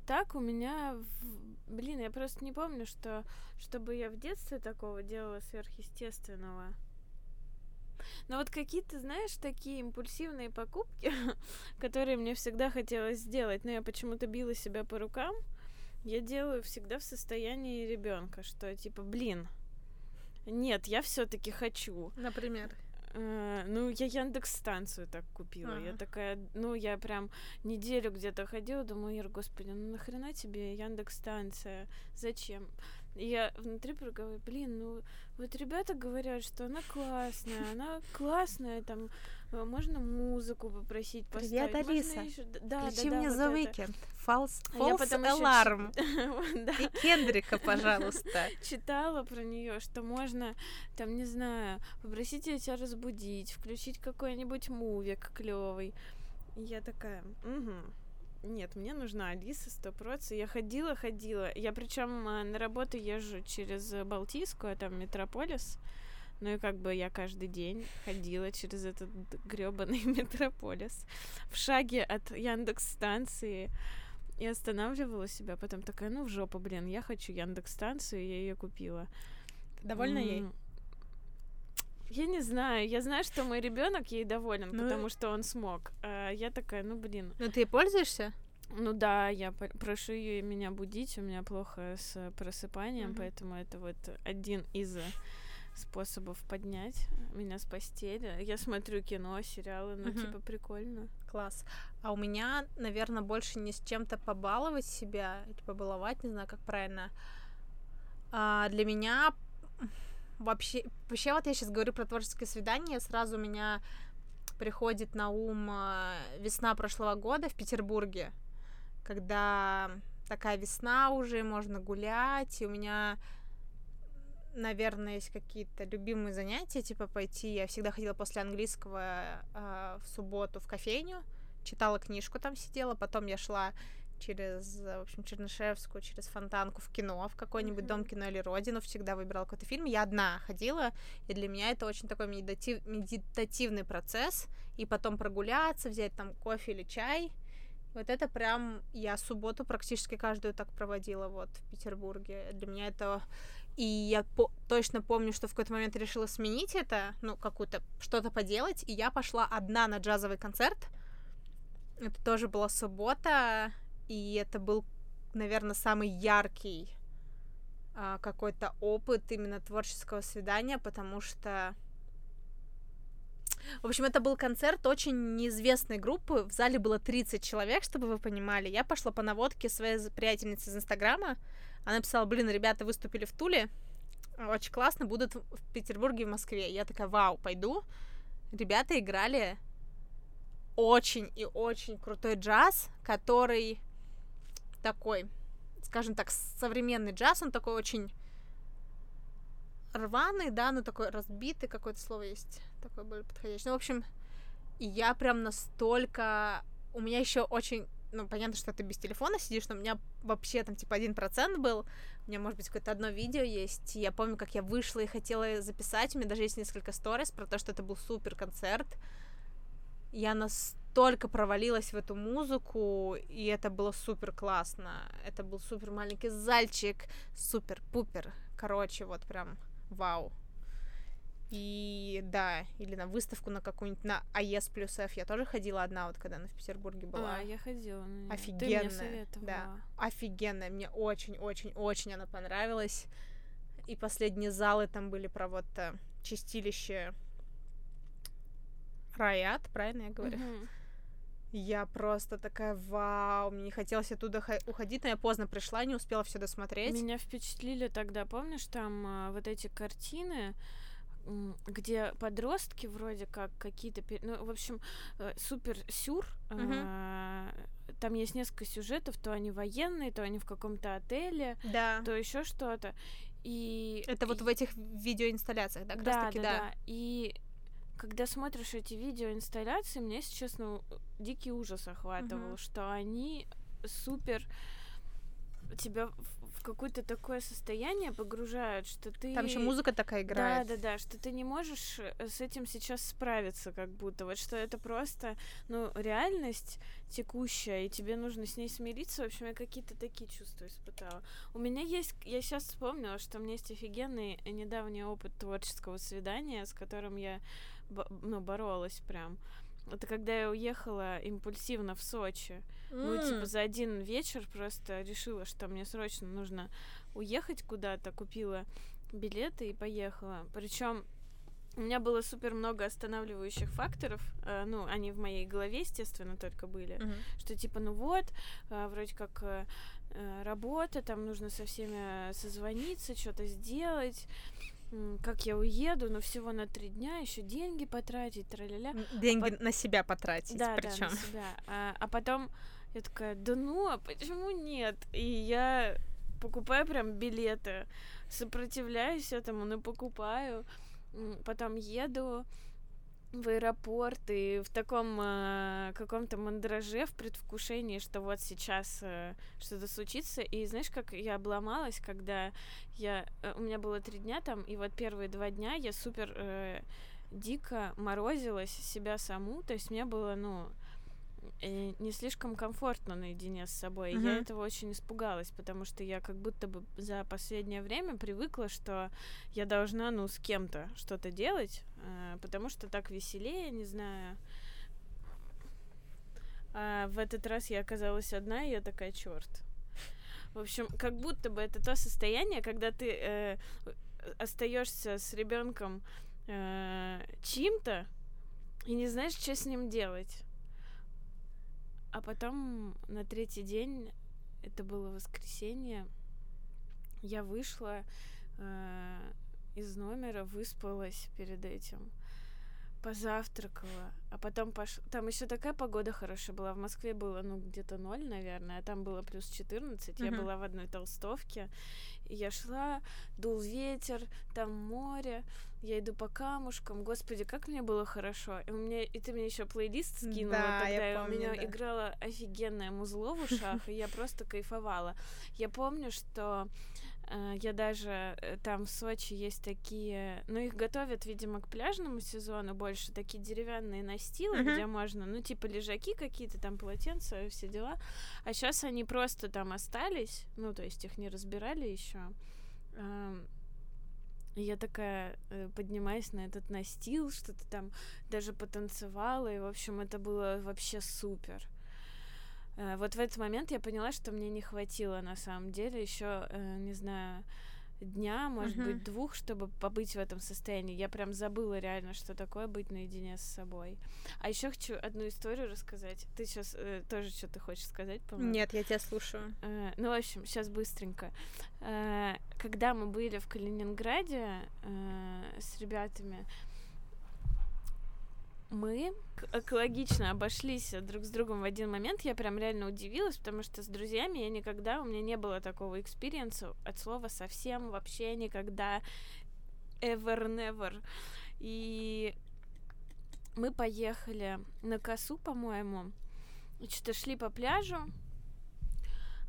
так у меня, в... блин, я просто не помню, что чтобы я в детстве такого делала сверхъестественного. Но вот какие-то, знаешь, такие импульсивные покупки, <laughs> которые мне всегда хотелось сделать, но я почему-то била себя по рукам, я делаю всегда в состоянии ребенка, что типа, блин, нет, я все-таки хочу. Например. Uh, ну, я Яндекс станцию так купила. Uh-huh. Я такая, ну, я прям неделю где-то ходила, думаю, Ир, господи, ну нахрена тебе Яндекс станция? Зачем? Я внутри проговорю, блин, ну вот ребята говорят, что она классная, она классная, там э, можно музыку попросить поставить. Привет, Алиса. Еще... Да, Включи да, мне вот The Weeknd. False, false Alarm. И Кендрика, пожалуйста. <laughs> Читала про нее, что можно, там, не знаю, попросить ее тебя разбудить, включить какой-нибудь мувик клевый. Я такая, угу нет, мне нужна Алиса сто процентов. Я ходила, ходила. Я причем э, на работу езжу через Балтийскую, а там Метрополис. Ну и как бы я каждый день ходила через этот гребаный <laughs> метрополис в шаге от Яндекс станции и останавливала себя. Потом такая, ну в жопу, блин, я хочу Яндекс станцию, я ее купила. Довольна м- ей? Я не знаю. Я знаю, что мой ребенок ей доволен, ну, потому что он смог. А я такая, ну блин. Ну ты пользуешься? Ну да, я прошу ее меня будить. У меня плохо с просыпанием, mm-hmm. поэтому это вот один из способов поднять меня с постели. Я смотрю кино, сериалы, ну, mm-hmm. типа, прикольно. Класс. А у меня, наверное, больше не с чем-то побаловать себя, типа, баловать, не знаю, как правильно. А для меня вообще, вообще вот я сейчас говорю про творческое свидание, сразу у меня приходит на ум а, весна прошлого года в Петербурге, когда такая весна уже, можно гулять, и у меня, наверное, есть какие-то любимые занятия, типа пойти, я всегда ходила после английского э, в субботу в кофейню, читала книжку, там сидела, потом я шла через, в общем, Чернышевскую, через Фонтанку в кино, в какой-нибудь mm-hmm. дом кино или родину, всегда выбирала какой-то фильм. Я одна ходила, и для меня это очень такой медитатив, медитативный процесс. И потом прогуляться, взять там кофе или чай, Вот это прям я субботу практически каждую так проводила вот в Петербурге. Для меня это и я по точно помню, что в какой-то момент решила сменить это, ну, какую-то, что-то поделать, и я пошла одна на джазовый концерт. Это тоже была суббота, и это был, наверное, самый яркий а, какой-то опыт именно творческого свидания, потому что в общем, это был концерт очень неизвестной группы. В зале было 30 человек, чтобы вы понимали. Я пошла по наводке своей приятельницы из Инстаграма. Она написала, блин, ребята выступили в Туле. Очень классно, будут в Петербурге и в Москве. Я такая, вау, пойду. Ребята играли очень и очень крутой джаз, который такой, скажем так, современный джаз, он такой очень рваный, да, ну такой разбитый, какое-то слово есть, такое более подходящее. Ну, в общем, я прям настолько... У меня еще очень... Ну, понятно, что ты без телефона сидишь, но у меня вообще там типа один процент был. У меня, может быть, какое-то одно видео есть. Я помню, как я вышла и хотела записать. У меня даже есть несколько сторис про то, что это был супер концерт. Я настолько провалилась в эту музыку, и это было супер классно. Это был супер маленький зальчик, супер-пупер. Короче, вот прям вау. И да, или на выставку на какую-нибудь на АЕС плюс F я тоже ходила одна, вот когда она в Петербурге была. А, я ходила. На Офигенная. Да, офигенная. Мне очень-очень-очень она понравилась. И последние залы там были про вот э, чистилище Раят, правильно я говорю? Мгм. Я просто такая, вау, мне не хотелось оттуда хо- уходить, но я поздно пришла, не успела все досмотреть. Меня впечатлили тогда, помнишь, там а, вот эти картины, где подростки вроде как какие-то, ну, в общем, э, супер сюр. Мгм. а, Там есть несколько сюжетов, то они военные, то они в каком-то отеле, Да. то еще что-то. И Это вот и- в этих видеоинсталляциях, да, как да, раз таки, да, да. да. И когда смотришь эти видеоинсталляции, мне, если честно, дикий ужас охватывал, Мгм. что они супер тебя в какое-то такое состояние погружают, что ты... Там еще музыка такая Да, играет. да, да, что ты не можешь э, с этим сейчас справиться, как будто. Вот что это просто, ну, реальность текущая, и тебе нужно с ней смириться. В общем, я какие-то такие чувства испытала. У меня есть, я сейчас вспомнила, что у меня есть офигенный недавний опыт творческого свидания, с которым я, ну, боролась прям. Это когда я уехала импульсивно в Сочи. Ну, типа, за один вечер просто решила, что мне срочно нужно уехать куда-то, купила билеты и поехала. Причем у меня было супер много останавливающих факторов, э, ну, они в моей голове, естественно, только были, мгм. что типа, ну вот, э, вроде как э, э, работа, там нужно со всеми созвониться, что-то сделать, как я уеду, но всего на три дня, еще деньги потратить, тра-ля-ля. Деньги на себя потратить, Да, причем. да, на себя. А, а потом я такая, да ну, а почему нет? И я покупаю прям билеты, сопротивляюсь этому, но покупаю. Потом еду в аэропорт и в таком э, каком-то мандраже, в предвкушении, что вот сейчас э, что-то случится. И знаешь, как я обломалась, когда я... э, у меня было три дня там, и вот первые два дня я супер э, дико морозилась себя саму. То есть мне было, ну, не слишком комфортно наедине с собой. и Я этого очень испугалась, потому что я как будто бы за последнее время привыкла, что я должна, ну, с кем-то что-то делать, э, потому что так веселее, не знаю. А в этот раз я оказалась одна, и я такая, черт. В общем, как будто бы это то состояние, когда ты э, остаешься с ребенком э, чьим-то и не знаешь, что с ним делать. А потом на третий день, это было воскресенье, я вышла э, из номера, выспалась перед этим, позавтракала, а потом пош... Там еще такая погода хорошая была. В Москве было, ну, где-то ноль, наверное, а там было плюс 14. Я была в одной толстовке. И я шла, дул ветер, там море, я иду по камушкам. Господи, как мне было хорошо. И, у меня... и ты мне еще плейлист скинула Да, тогда, я и помню, у меня да. играла офигенное музло в ушах, и я просто кайфовала. Я помню, что Э, я даже э, там в Сочи есть такие, ну их готовят, видимо, к пляжному сезону больше такие деревянные настилы, uh-huh. где можно, ну типа лежаки какие-то там полотенца, все дела. А сейчас они просто там остались, ну то есть их не разбирали еще. Я такая э, поднимаюсь на этот настил, что-то там даже потанцевала, и, в общем, это было вообще супер. Э, вот в этот момент я поняла, что мне не хватило на самом деле еще, э, не знаю, дня, может uh-huh. быть, двух, чтобы побыть в этом состоянии. Я прям забыла реально, что такое быть наедине с собой. А еще хочу одну историю рассказать. Ты сейчас э, тоже что-то хочешь сказать, по-моему? Нет, я тебя слушаю. Э, ну, в общем, сейчас быстренько. Э, когда мы были в Калининграде э, с ребятами, мы экологично обошлись друг с другом в один момент, я прям реально удивилась, потому что с друзьями я никогда, у меня не было такого experience а от слова совсем, вообще никогда, ever, never. И мы поехали на косу, по-моему, что-то шли по пляжу,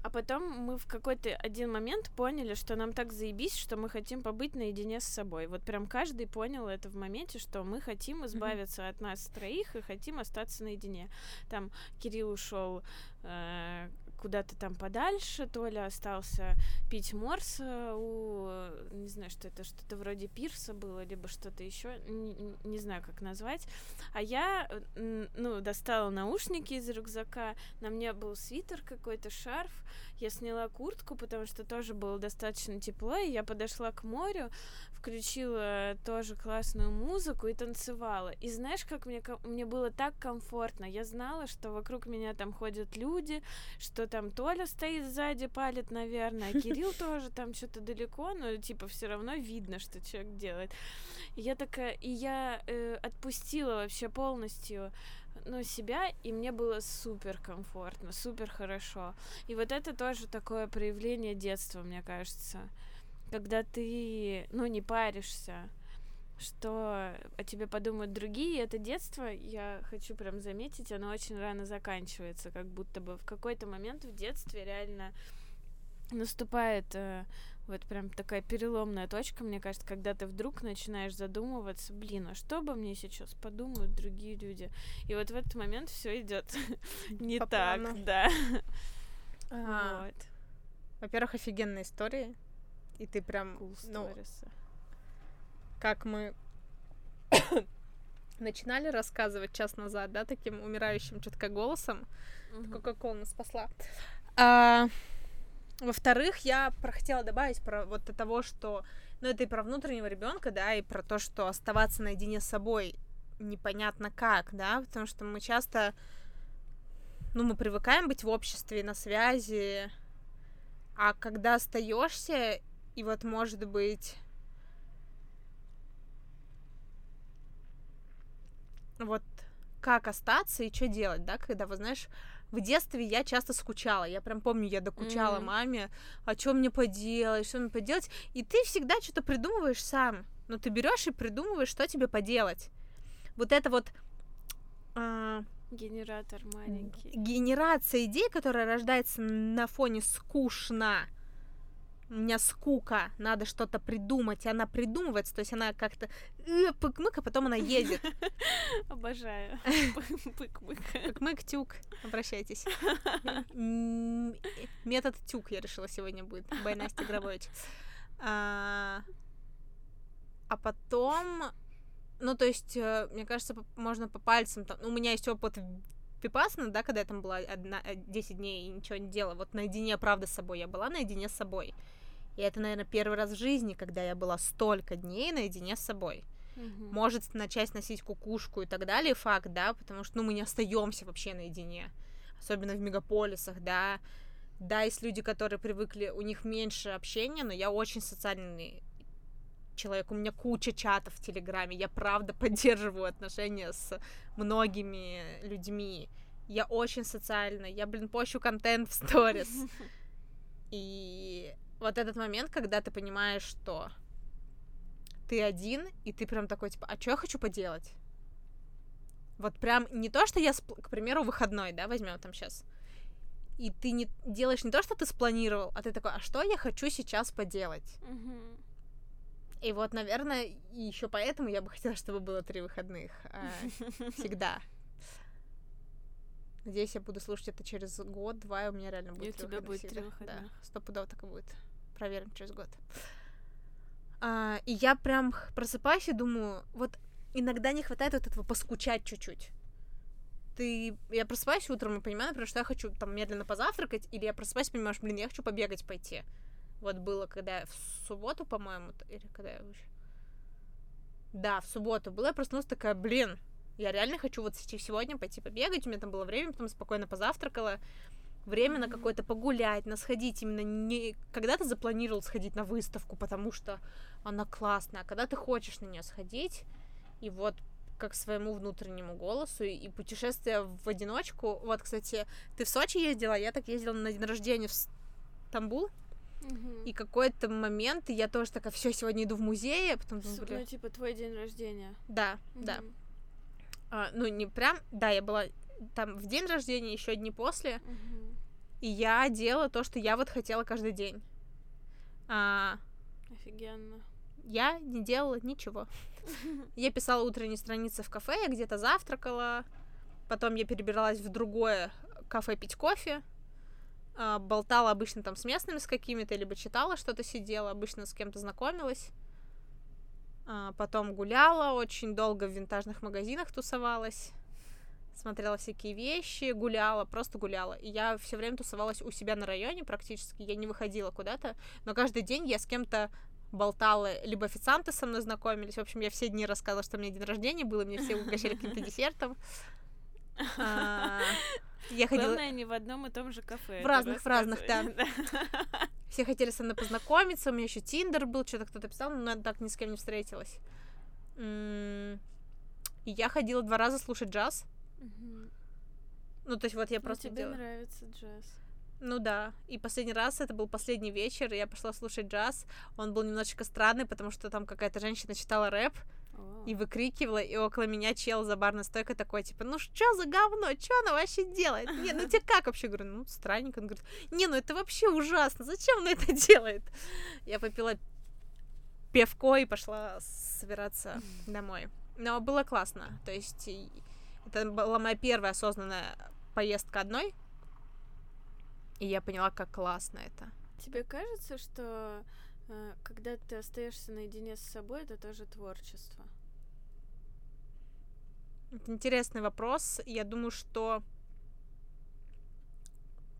а потом мы в какой-то один момент поняли, что нам так заебись, что мы хотим побыть наедине с собой. Вот прям каждый понял это в моменте, что мы хотим избавиться mm-hmm. от нас троих и хотим остаться наедине. Там Кирилл ушел э, куда-то там подальше, Толя остался пить морс э, у, не знаю, что это, что-то вроде пирса было, либо что-то еще, не, не знаю, как назвать. А я, ну, достала наушники из рюкзака, на мне был свитер какой-то, шарф, я сняла куртку, потому что тоже было достаточно тепло, и я подошла к морю, включила тоже классную музыку и танцевала. И знаешь, как мне, мне было так комфортно. Я знала, что вокруг меня там ходят люди, что там Толя стоит сзади, палит, наверное, а Кирилл <laughs> тоже там что-то далеко, но типа все равно видно, что человек делает. И я такая, и я э, отпустила вообще полностью ну, себя, и мне было супер комфортно, супер хорошо. И вот это тоже такое проявление детства, мне кажется когда ты, ну, не паришься, что о тебе подумают другие, это детство, я хочу прям заметить, оно очень рано заканчивается, как будто бы в какой-то момент в детстве реально наступает э, вот прям такая переломная точка, мне кажется, когда ты вдруг начинаешь задумываться, блин, а что обо мне сейчас подумают другие люди? И вот в этот момент все идет <laughs> не так, да. <laughs> Вот. Во-первых, офигенная история и ты прям, cool ну, как мы <coughs> начинали рассказывать час назад, да, таким умирающим четко голосом, mm-hmm. Кока-Кола нас спасла. А, во-вторых, я хотела добавить про вот того, что, ну, это и про внутреннего ребенка, да, и про то, что оставаться наедине с собой непонятно как, да, потому что мы часто, ну, мы привыкаем быть в обществе, на связи, а когда остаешься и вот, может быть, вот как остаться и что делать, да, когда, вот знаешь, в детстве я часто скучала, я прям помню, я докучала mm-hmm. маме, а что мне поделать, что мне поделать, и ты всегда что-то придумываешь сам, но ты берешь и придумываешь, что тебе поделать. Вот это вот... А... Генератор маленький. Генерация идей, которая рождается на фоне скучно, у меня скука, надо что-то придумать, и она придумывается, то есть она как-то э, пык-мык, а потом она едет. <laughs> Обожаю. <laughs> Пык-мык. Пык-мык, тюк, обращайтесь. Метод тюк я решила сегодня будет, by Настя Гробович. А, а потом, ну, то есть, э, мне кажется, можно по пальцам, там, у меня есть опыт Випассана, да, когда я там была одна, 10 э, дней и ничего не делала, вот наедине, правда, с собой, я была наедине с собой. И это, наверное, первый раз в жизни, когда я была столько дней наедине с собой. Угу. Может начать носить кукушку и так далее, факт, да, потому что, ну, мы не остаемся вообще наедине, особенно в мегаполисах, да. Да, есть люди, которые привыкли, у них меньше общения, но я очень социальный человек, у меня куча чатов в Телеграме, я правда <laughs> поддерживаю отношения с многими людьми, я очень социальна, я, блин, пощу контент в сторис. <laughs> И вот этот момент, когда ты понимаешь, что ты один, и ты прям такой, типа, а что я хочу поделать? Вот прям не то, что я, к примеру, выходной, да, возьмем там сейчас. и ты не делаешь не то, что ты спланировал, а ты такой, а что я хочу сейчас поделать? Мгм. И вот, наверное, еще поэтому я бы хотела, чтобы было три выходных. а, <laughs> Всегда. Надеюсь, я буду слушать это через год-два, и у меня реально И будет у три тебя выходных будет всегда. три Да, выходных. стопудово так и будет. Проверим через год. А, и я прям просыпаюсь и думаю, вот иногда не хватает вот этого поскучать чуть-чуть. Ты... Я просыпаюсь утром и понимаю, например, что я хочу там медленно позавтракать, или я просыпаюсь и понимаю, что, блин, я хочу побегать пойти. Вот было, когда я в субботу, по-моему, или когда я вообще... Да, в субботу было, я проснулась такая, блин, я реально хочу вот сегодня пойти побегать, у меня там было время, потом спокойно позавтракала, время на какое-то погулять, на сходить именно не... Когда ты запланировал сходить на выставку, потому что она классная, а когда ты хочешь на нее сходить, и вот как своему внутреннему голосу, и, путешествие в одиночку. Вот, кстати, ты в Сочи ездила, я так ездила на день рождения в Стамбул, И какой-то момент я тоже такая, все, сегодня иду в музей, а потом думаю, бля, Ну, типа, твой день рождения. да, да. Мгм. А, ну, не прям, да, я была там в день рождения, еще дни после, Мгм. и я делала то, что я вот хотела каждый день. А, Офигенно. я не делала ничего. <laughs> Я писала утренние страницы в кафе, я где-то завтракала, потом я перебиралась в другое кафе пить кофе, болтала обычно там с местными с какими-то, либо читала что-то, сидела, обычно с кем-то знакомилась. А, Потом гуляла, очень долго в винтажных магазинах тусовалась, смотрела всякие вещи, гуляла, просто гуляла. И я все время тусовалась у себя на районе практически, я не выходила куда-то, но каждый день я с кем-то болтала, либо официанты со мной знакомились. В общем, я все дни рассказывала, что у меня день рождения был, и мне все угощали каким-то десертом. <laughs> Я ходила... Главное, не в одном и том же кафе. В разных, в разных, рассказывать. <laughs> Все хотели со мной познакомиться, у меня еще Тиндер был, что-то кто-то писал, но я так ни с кем не встретилась. И я ходила два раза слушать джаз. Мгм. Ну, то есть вот я Ну, просто тебе делала. нравится джаз. Ну да. И последний раз это был последний вечер, я пошла слушать джаз. Он был немножечко странный, потому что там какая-то женщина читала рэп. И выкрикивала, и около меня чел за барной стойкой такой, типа, ну что за говно, что она вообще делает? Не, ну тебе как вообще? Говорю, ну странненько. Он говорит, не, ну это вообще ужасно, зачем она это делает? Я попила пивко и пошла собираться домой. Но было классно, то есть это была моя первая осознанная поездка одной, и я поняла, как классно это. Тебе кажется, что когда ты остаешься наедине с собой, это тоже творчество? Это интересный вопрос. Я думаю, что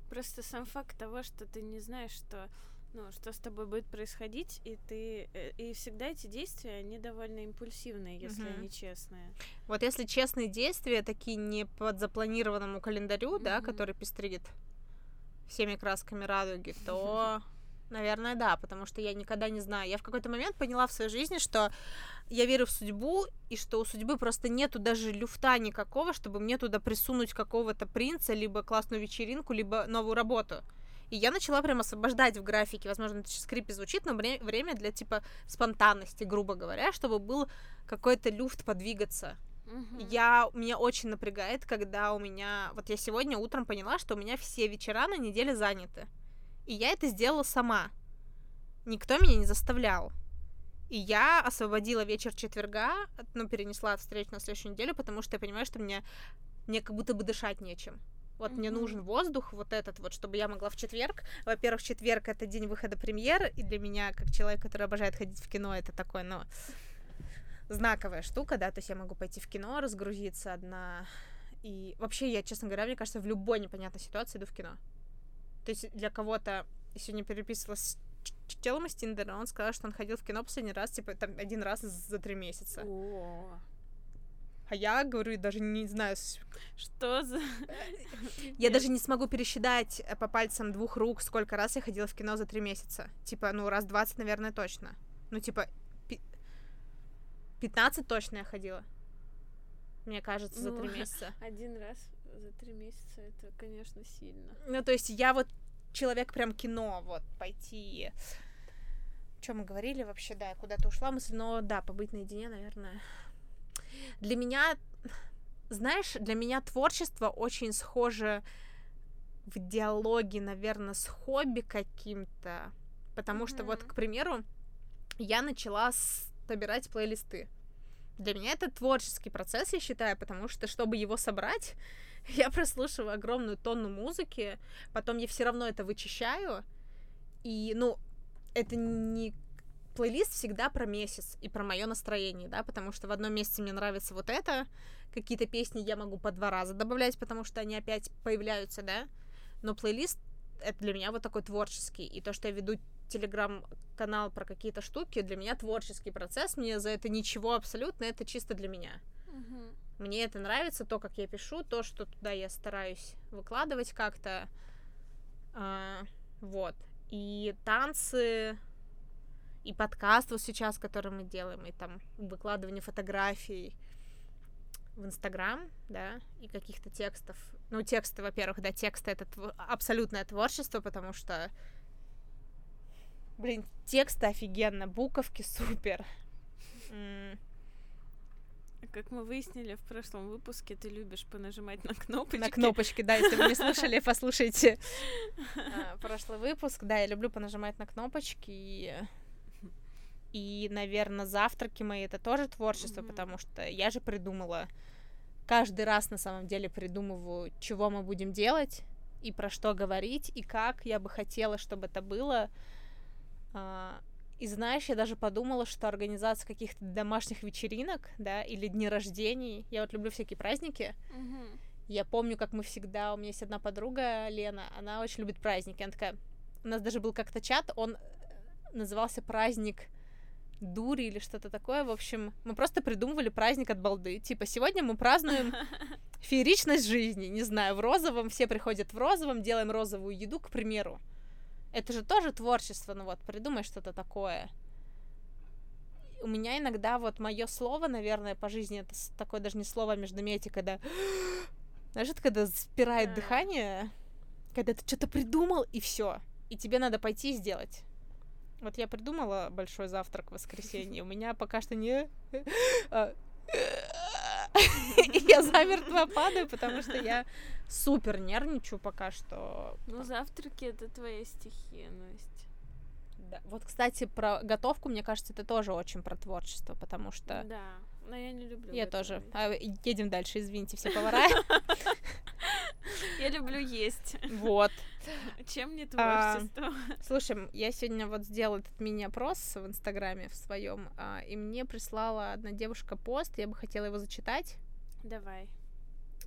Просто сам факт того, что ты не знаешь, что ну, что с тобой будет происходить, и ты э, и всегда эти действия, они довольно импульсивные, если Мгм. они честные. Вот если честные действия, такие не под запланированному календарю, да, Мгм. который пестрит всеми красками радуги, то, <laughs> наверное, да, потому что я никогда не знаю. Я в какой-то момент поняла в своей жизни, что я верю в судьбу, и что у судьбы просто нету даже люфта никакого, чтобы мне туда присунуть какого-то принца, либо классную вечеринку, либо новую работу. И я начала прям освобождать в графике, возможно, это сейчас звучит, но вре- время для, типа, спонтанности, грубо говоря, чтобы был какой-то люфт подвигаться. Мгм. Я, меня очень напрягает, когда у меня... Вот я сегодня утром поняла, что у меня все вечера на неделе заняты. И я это сделала сама. Никто меня не заставлял. И я освободила вечер четверга, ну, перенесла встречу на следующую неделю, потому что я понимаю, что мне, мне как будто бы дышать нечем. Вот мне Мгм. нужен воздух, вот этот вот, чтобы я могла в четверг. Во-первых, четверг это день выхода премьер, и для меня, как человек, который обожает ходить в кино, это такой, ну, знаковая штука, да, то есть я могу пойти в кино, разгрузиться одна. И вообще, я, честно говоря, мне кажется, в любой непонятной ситуации иду в кино. То есть для кого-то я сегодня переписывалась с челом из Тиндера, он сказал, что он ходил в кино последний раз, типа, там, один раз за три месяца. О, А я говорю, даже не знаю, что за... я даже не смогу пересчитать э, по пальцам двух рук, сколько раз я ходила в кино за три месяца. Типа, ну, раз 20, наверное, точно. Ну, типа, пи- 15 точно я ходила. Мне кажется, за три Ну, месяца. <laughs> Один раз за три месяца, это, конечно, сильно. Ну, то есть я вот человек прям кино, вот, пойти... Что мы говорили вообще, да, я куда-то ушла мысль, но да, побыть наедине, наверное. Для меня, знаешь, для меня творчество очень схоже в диалоге, наверное, с хобби каким-то. Потому mm-hmm. что вот, к примеру, я начала собирать плейлисты. Для меня это творческий процесс, я считаю, потому что, чтобы его собрать, <laughs> я прослушиваю огромную тонну музыки, потом я все равно это вычищаю, и, ну, это не плейлист всегда про месяц и про мое настроение, да, потому что в одном месяце мне нравится вот это, какие-то песни я могу по два раза добавлять, потому что они опять появляются, да, но плейлист это для меня вот такой творческий, и то, что я веду телеграм-канал про какие-то штуки, для меня творческий процесс, мне за это ничего абсолютно, это чисто для меня. Угу. Мне это нравится, то, как я пишу, то, что туда я стараюсь выкладывать как-то, а, вот. И танцы, и подкаст вот сейчас, который мы делаем, и там выкладывание фотографий в Инстаграм, да, и каких-то текстов. Ну, тексты, во-первых, да, тексты — это тв- абсолютное творчество, потому что, блин, тексты офигенно, буковки супер. Как мы выяснили в прошлом выпуске, ты любишь понажимать на кнопочки. На кнопочки, да, если вы не слушали, послушайте <laughs> а, прошлый выпуск. Да, я люблю понажимать на кнопочки, и и, наверное, завтраки мои это тоже творчество, потому что я же придумала каждый раз на самом деле придумываю, чего мы будем делать и про что говорить, и как я бы хотела, чтобы это было. И знаешь, я даже подумала, что организация каких-то домашних вечеринок, да, или дни рождений. Я вот люблю всякие праздники. Mm-hmm. Я помню, как мы всегда, у меня есть одна подруга, Лена, она очень любит праздники. Она такая, у нас даже был как-то чат, он назывался праздник дури или что-то такое. В общем, мы просто придумывали праздник от балды. Типа, сегодня мы празднуем <laughs> фееричность жизни. Не знаю, в розовом, все приходят в розовом, делаем розовую еду, к примеру. Это же тоже творчество, ну вот, придумай что-то такое. У меня иногда вот мое слово, наверное, по жизни, это такое даже не слово а междометие, когда... <gasps> Знаешь, это когда спирает дыхание, когда ты что-то придумал, и все. И тебе надо пойти и сделать. Вот я придумала большой завтрак в воскресенье. У меня пока что не... <laughs> <laughs> А, я замертво падаю, потому что я супер нервничаю пока что. Ну, завтраки — это твоя стихия, Настя. Да. Вот, кстати, про готовку, мне кажется, это тоже очень про творчество, потому что... Да, но я не люблю Я тоже. А, едем дальше, извините, все повара. <laughs> Я люблю есть. Вот. <laughs> Чем не а, творчество? Слушай, я сегодня вот сделала этот мини-опрос в Инстаграме в своем, а, и мне прислала одна девушка пост, я бы хотела его зачитать. Давай.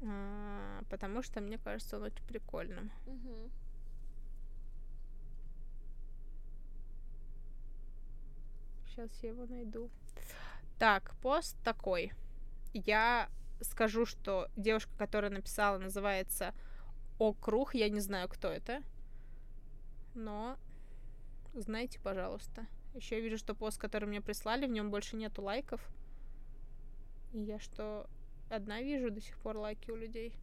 А, потому что мне кажется он очень прикольным. Угу. Сейчас я его найду. Так, пост такой. Я скажу, что девушка, которая написала, называется Округ. Я не знаю, кто это. Но знайте, пожалуйста. Еще я вижу, что пост, который мне прислали, в нем больше нету лайков. И я что, одна вижу до сих пор лайки у людей.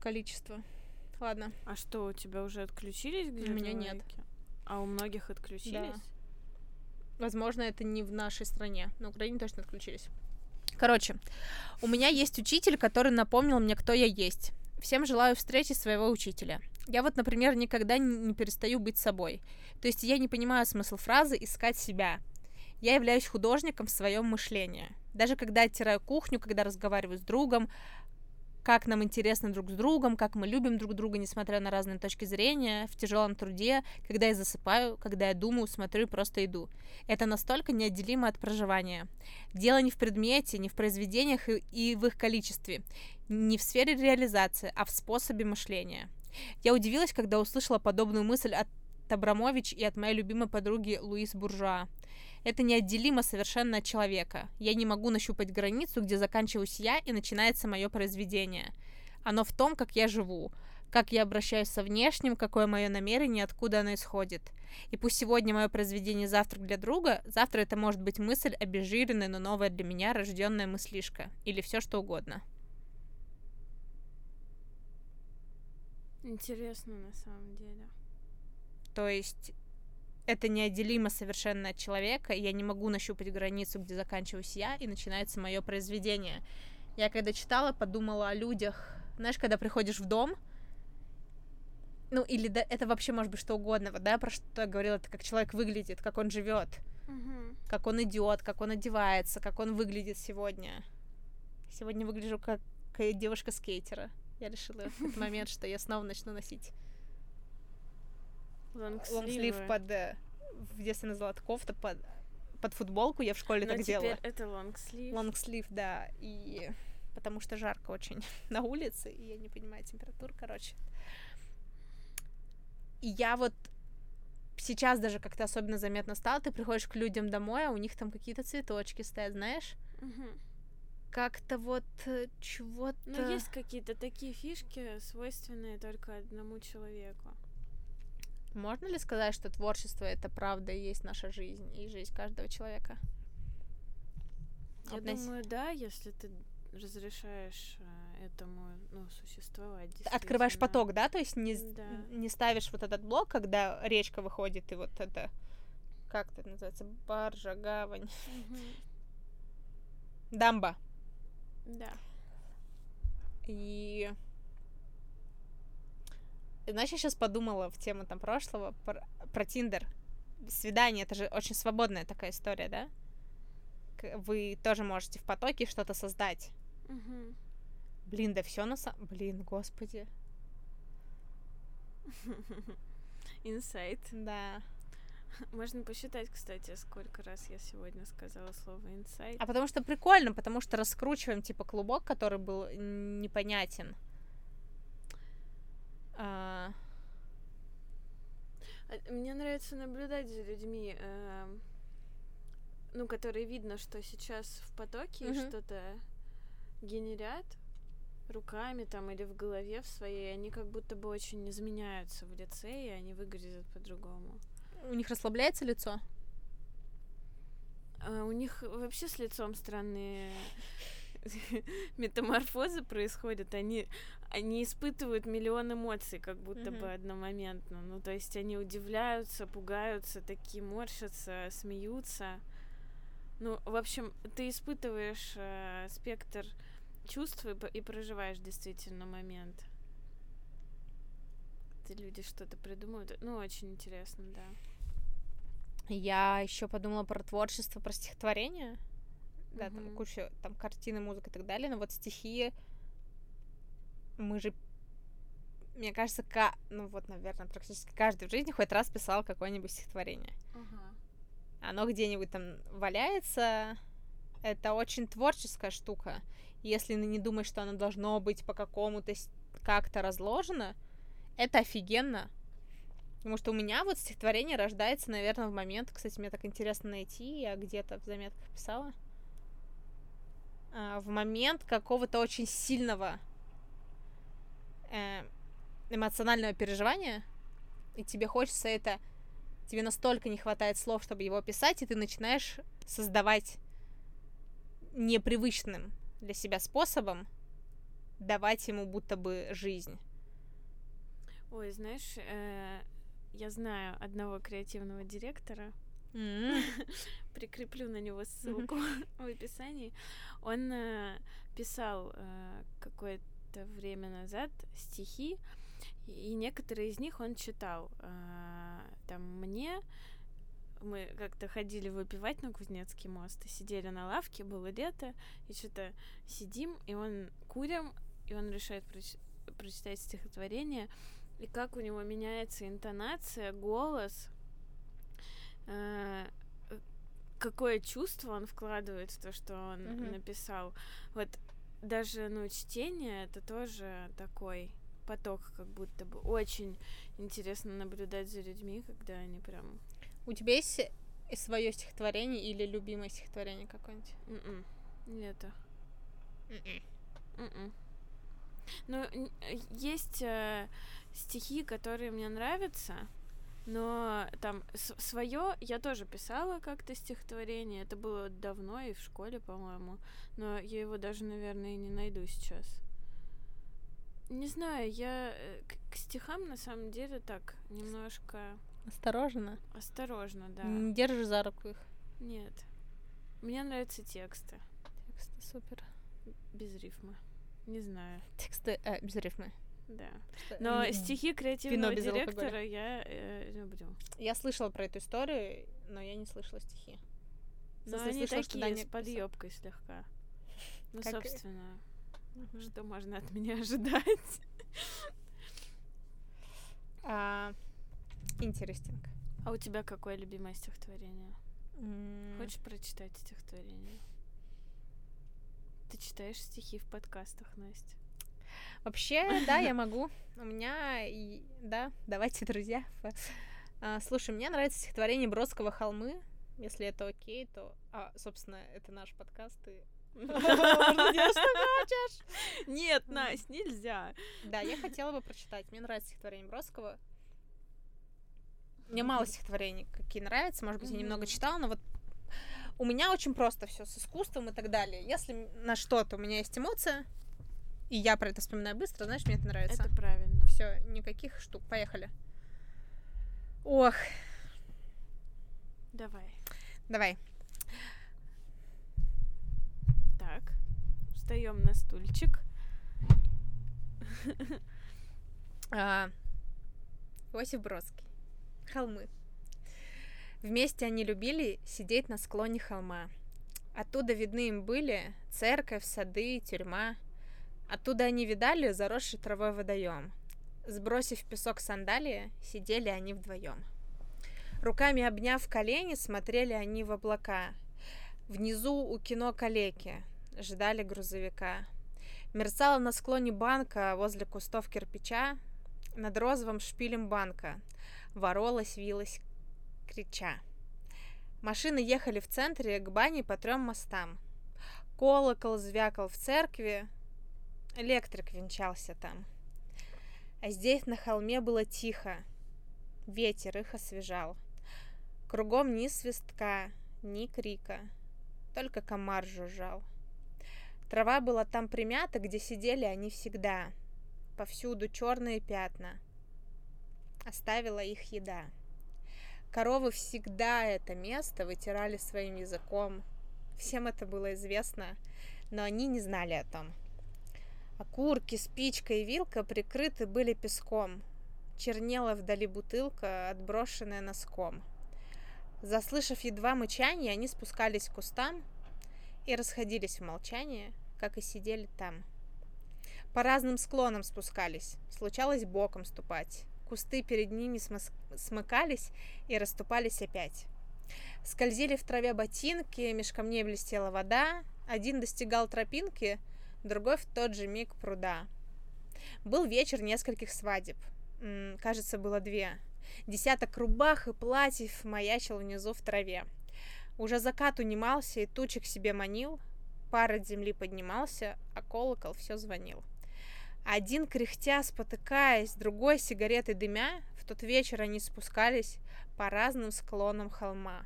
Количество. Ладно. А что, у тебя уже отключились где-то? У меня лайки? нет. А у многих отключились? Да. Возможно, это не в нашей стране. На Украине точно отключились. Короче, у меня есть учитель, который напомнил мне, кто я есть. Всем желаю встречи своего учителя. Я вот, например, никогда не перестаю быть собой. То есть я не понимаю смысл фразы «искать себя». Я являюсь художником в своем мышлении. Даже когда оттираю кухню, когда разговариваю с другом, как нам интересно друг с другом, как мы любим друг друга, несмотря на разные точки зрения, в тяжелом труде, когда я засыпаю, когда я думаю, смотрю и просто иду. Это настолько неотделимо от проживания. Дело не в предмете, не в произведениях и в их количестве, не в сфере реализации, а в способе мышления. Я удивилась, когда услышала подобную мысль от Абрамович и от моей любимой подруги Луис Буржуа. Это неотделимо совершенно от человека. Я не могу нащупать границу, где заканчиваюсь я и начинается мое произведение. Оно в том, как я живу, как я обращаюсь со внешним, какое мое намерение, откуда оно исходит. И пусть сегодня мое произведение завтрак для друга, завтра это может быть мысль обезжиренная, но новая для меня, рожденная мыслишка. Или все что угодно. Интересно на самом деле. То есть это неотделимо совершенно от человека, и я не могу нащупать границу, где заканчиваюсь я, и начинается мое произведение. Я когда читала, подумала о людях. Знаешь, когда приходишь в дом, ну, или да, это вообще может быть что угодно, вот, да, про что я говорила, это как человек выглядит, как он живет, Мгм. как он идет, как он одевается, как он выглядит сегодня. Сегодня выгляжу как э, девушка-скейтера. Я решила в этот момент, что я снова начну носить лонгслив под... э, В детстве называла кофта под, под футболку, я в школе Но так теперь делала. это лонгслив. Лонгслив, да, и потому что жарко очень <laughs> на улице, и я не понимаю температуру, короче. И я вот сейчас даже как-то особенно заметно стало, ты приходишь к людям домой, а у них там какие-то цветочки стоят, знаешь? Мгм. Как-то вот э, чего-то... Но есть какие-то такие фишки, свойственные только одному человеку. Можно ли сказать, что творчество — это правда и есть наша жизнь, и жизнь каждого человека? Я Относ- думаю, да, если ты разрешаешь э, этому ну, существовать. Открываешь поток, да? То есть не, Да. не ставишь вот этот блок, когда речка выходит, и вот это... Как это называется? Баржа, гавань. Мгм. Дамба. Да. И... Знаешь, я сейчас подумала в тему там прошлого про, про Тиндер. Свидание, это же очень свободная такая история, да? Вы тоже можете в потоке что-то создать. Мгм. Блин, да все на самом... Блин, господи. Инсайт. Да. Можно посчитать, кстати, сколько раз я сегодня сказала слово инсайт. А потому что прикольно, потому что раскручиваем, типа, клубок, который был непонятен. А, А, Мне нравится наблюдать за людьми, эм, ну, которые видно, что сейчас в потоке Мгм. что-то генерят руками там или в голове в своей, они как будто бы очень изменяются в лице, и они выглядят по-другому. у них расслабляется лицо. А у них вообще с лицом странные <laughs> метаморфозы происходят. Они, они испытывают миллион эмоций, как будто бы одномоментно. Ну, то есть они удивляются, пугаются, такие морщатся, смеются. Ну, в общем, ты испытываешь э, спектр чувств и, и проживаешь действительно момент. Эти люди что-то придумывают. Ну, очень интересно, да. Я еще подумала про творчество, про стихотворение. Да, там куча там картины, музыка и так далее. Но вот стихи мы же мне кажется, ка... ну вот, наверное, практически каждый в жизни хоть раз писал какое-нибудь стихотворение. Оно где-нибудь там валяется. Это очень творческая штука. Если не думаешь, что оно должно быть по какому-то как-то разложено, это офигенно. Потому что у меня вот стихотворение рождается, наверное, в момент, кстати, мне так интересно найти, я где-то в заметках писала, а, в момент какого-то очень сильного э, эмоционального переживания, и тебе хочется это, тебе настолько не хватает слов, чтобы его описать, и ты начинаешь создавать непривычным для себя способом давать ему будто бы жизнь. Ой, знаешь, э, я знаю одного креативного директора, <laughs> прикреплю на него ссылку <laughs> в описании. Он э, писал э, какое-то время назад стихи, и некоторые из них он читал. Э, там мне мы как-то ходили выпивать на Кузнецкий мост и сидели на лавке, было лето, и что-то сидим, и он курим, и он решает проч- прочитать стихотворение, и как у него меняется интонация, голос, какое чувство он вкладывает в то, что он Мгм. написал. Вот даже, ну, чтение это тоже такой поток, как будто бы. Очень интересно наблюдать за людьми, когда они прям... У тебя есть свое стихотворение или любимое стихотворение какое-нибудь? м-м, Нету. М-м. М-м. Ну, н- э, есть э, стихи, которые мне нравятся, но там свое я тоже писала как-то стихотворение. Это было давно и в школе, по-моему. Но я его даже, наверное, и не найду сейчас. Не знаю, я э, к, к стихам на самом деле так немножко Осторожно. осторожно, да. Не держишь за руку их. Нет. Мне нравятся тексты Тексты супер. без рифмы. Не знаю. Тексты э, без рифмы. Да. Что- Но м, стихи креативного алкоголя. директора я э, люблю. Я слышала про эту историю, но я не слышала стихи. Но смысле, они слышала, что такие, Даня с писал. подъебкой слегка. Ну, Как- собственно, Мгм. что можно от меня ожидать? А, Интересting. А у тебя какое любимое стихотворение? М, Хочешь прочитать стихотворение? Ты читаешь стихи в подкастах, Настя? Вообще, да, я могу. У меня, и- да, давайте, друзья. А, Слушай, мне нравится стихотворение Бродского «Холмы». Если это окей, то... А, собственно, это наш подкаст, и... <laughs> <laughs> Нет. Настя, нельзя. Да, я хотела бы прочитать. Мне нравится стихотворение Бродского. Мне мало стихотворений, какие нравятся. Может быть, я немного читала, но вот у меня очень просто все с искусством и так далее. Если на что-то у меня есть эмоция, и я про это вспоминаю быстро, значит, мне это нравится. Это правильно. Все, никаких штук. Поехали. Ох, Давай. давай. Так. Встаем на стульчик. <laughs> А, Иосиф Бродский. Холмы. Вместе они любили сидеть на склоне холма. Оттуда видны им были церковь, сады, тюрьма. Оттуда они видали заросший травой водоем. Сбросив песок сандалии, сидели они вдвоем. Руками обняв колени, смотрели они в облака. Внизу у кино калеки ждали грузовика. Мерцала на склоне банка возле кустов кирпича, над розовым шпилем банка воролась, вилась, крича. Машины ехали в центре к бане по трем мостам. Колокол звякал в церкви, электрик венчался там. А здесь на холме было тихо, ветер их освежал. Кругом ни свистка, ни крика, только комар жужжал. Трава была там примята, где сидели они всегда. Повсюду черные пятна. Оставила их еда. Коровы всегда это место вытирали своим языком. Всем это было известно, но они не знали о том. Окурки, спичка и вилка прикрыты были песком. Чернела вдали бутылка, отброшенная носком. Заслышав едва мычание, они спускались к кустам и расходились в молчании, как и сидели там. По разным склонам спускались, случалось боком ступать. Кусты перед ними смыкались и расступались опять. Скользили в траве ботинки, меж камней блестела вода. Один достигал тропинки, другой в тот же миг пруда. Был вечер нескольких свадеб. М, Кажется, было две. Десяток рубах и платьев маячил внизу в траве. Уже закат унимался и тучек себе манил. Пар от земли поднимался, а колокол все звонил. Один кряхтя, спотыкаясь, другой сигареты дымя, в тот вечер они спускались по разным склонам холма.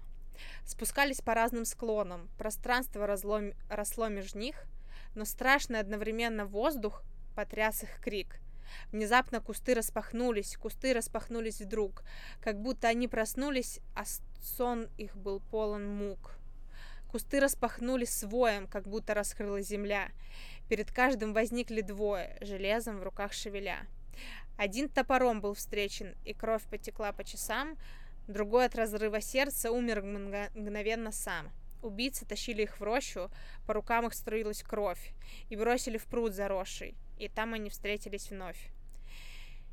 Спускались по разным склонам, пространство разло, росло между них, но страшный одновременно воздух потряс их крик. Внезапно кусты распахнулись, кусты распахнулись вдруг, как будто они проснулись, а сон их был полон мук. Кусты распахнулись своем, как будто раскрылась земля. Перед каждым возникли двое, железом в руках шевеля. Один топором был встречен, и кровь потекла по часам, другой от разрыва сердца умер мгно- мгновенно сам. Убийцы тащили их в рощу, по рукам их струилась кровь, и бросили в пруд заросший, и там они встретились вновь.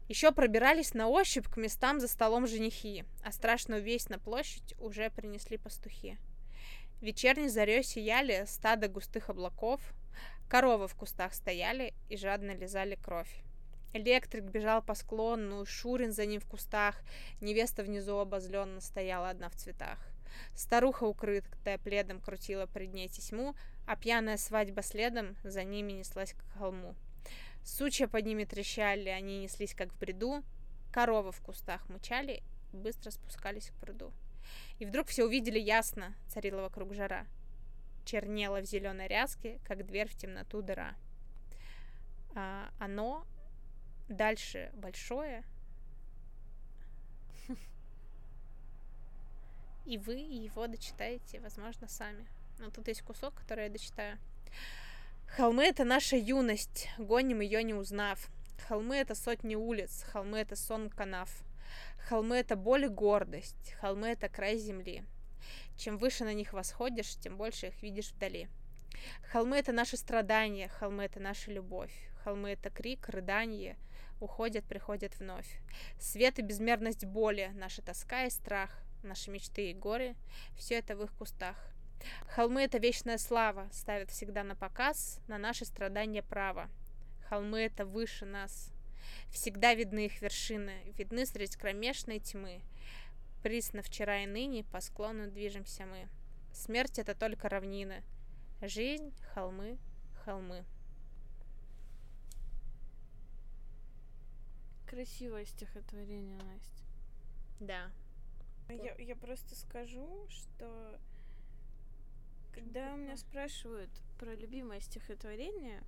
Еще пробирались на ощупь к местам за столом женихи, а страшную весть на площадь уже принесли пастухи. Вечерней зарей сияли стадо густых облаков, коровы в кустах стояли и жадно лизали кровь. Электрик бежал по склону, Шурин за ним в кустах, невеста внизу обозленно стояла одна в цветах. Старуха, укрытая пледом, крутила пред ней тесьму, а пьяная свадьба следом за ними неслась к холму. Сучья под ними трещали, они неслись как в бреду, коровы в кустах мычали быстро спускались к пруду. И вдруг все увидели ясно, царила вокруг жара. Чернела в зеленой ряске, как дверь в темноту дыра. А оно дальше большое, и вы его дочитаете, возможно, сами. Но тут есть кусок, который я дочитаю. Холмы — это наша юность, гоним ее не узнав. Холмы — это сотни улиц, холмы — это сон канав. Холмы — это боль и гордость, холмы — это край земли. Чем выше на них восходишь, тем больше их видишь вдали. Холмы — это наши страдания, холмы — это наша любовь. Холмы — это крик, рыдание, уходят, приходят вновь. Свет и безмерность боли, наша тоска и страх, наши мечты и горе — все это в их кустах. Холмы — это вечная слава, ставят всегда на показ, на наши страдания право. Холмы — это выше нас. Всегда видны их вершины, видны средь кромешной тьмы. Присно вчера и ныне по склону движемся мы. Смерть — это только равнины. Жизнь, холмы, холмы. Красивое стихотворение, Настя. Да. Я, я просто скажу, что когда у меня спрашивают про любимое стихотворение,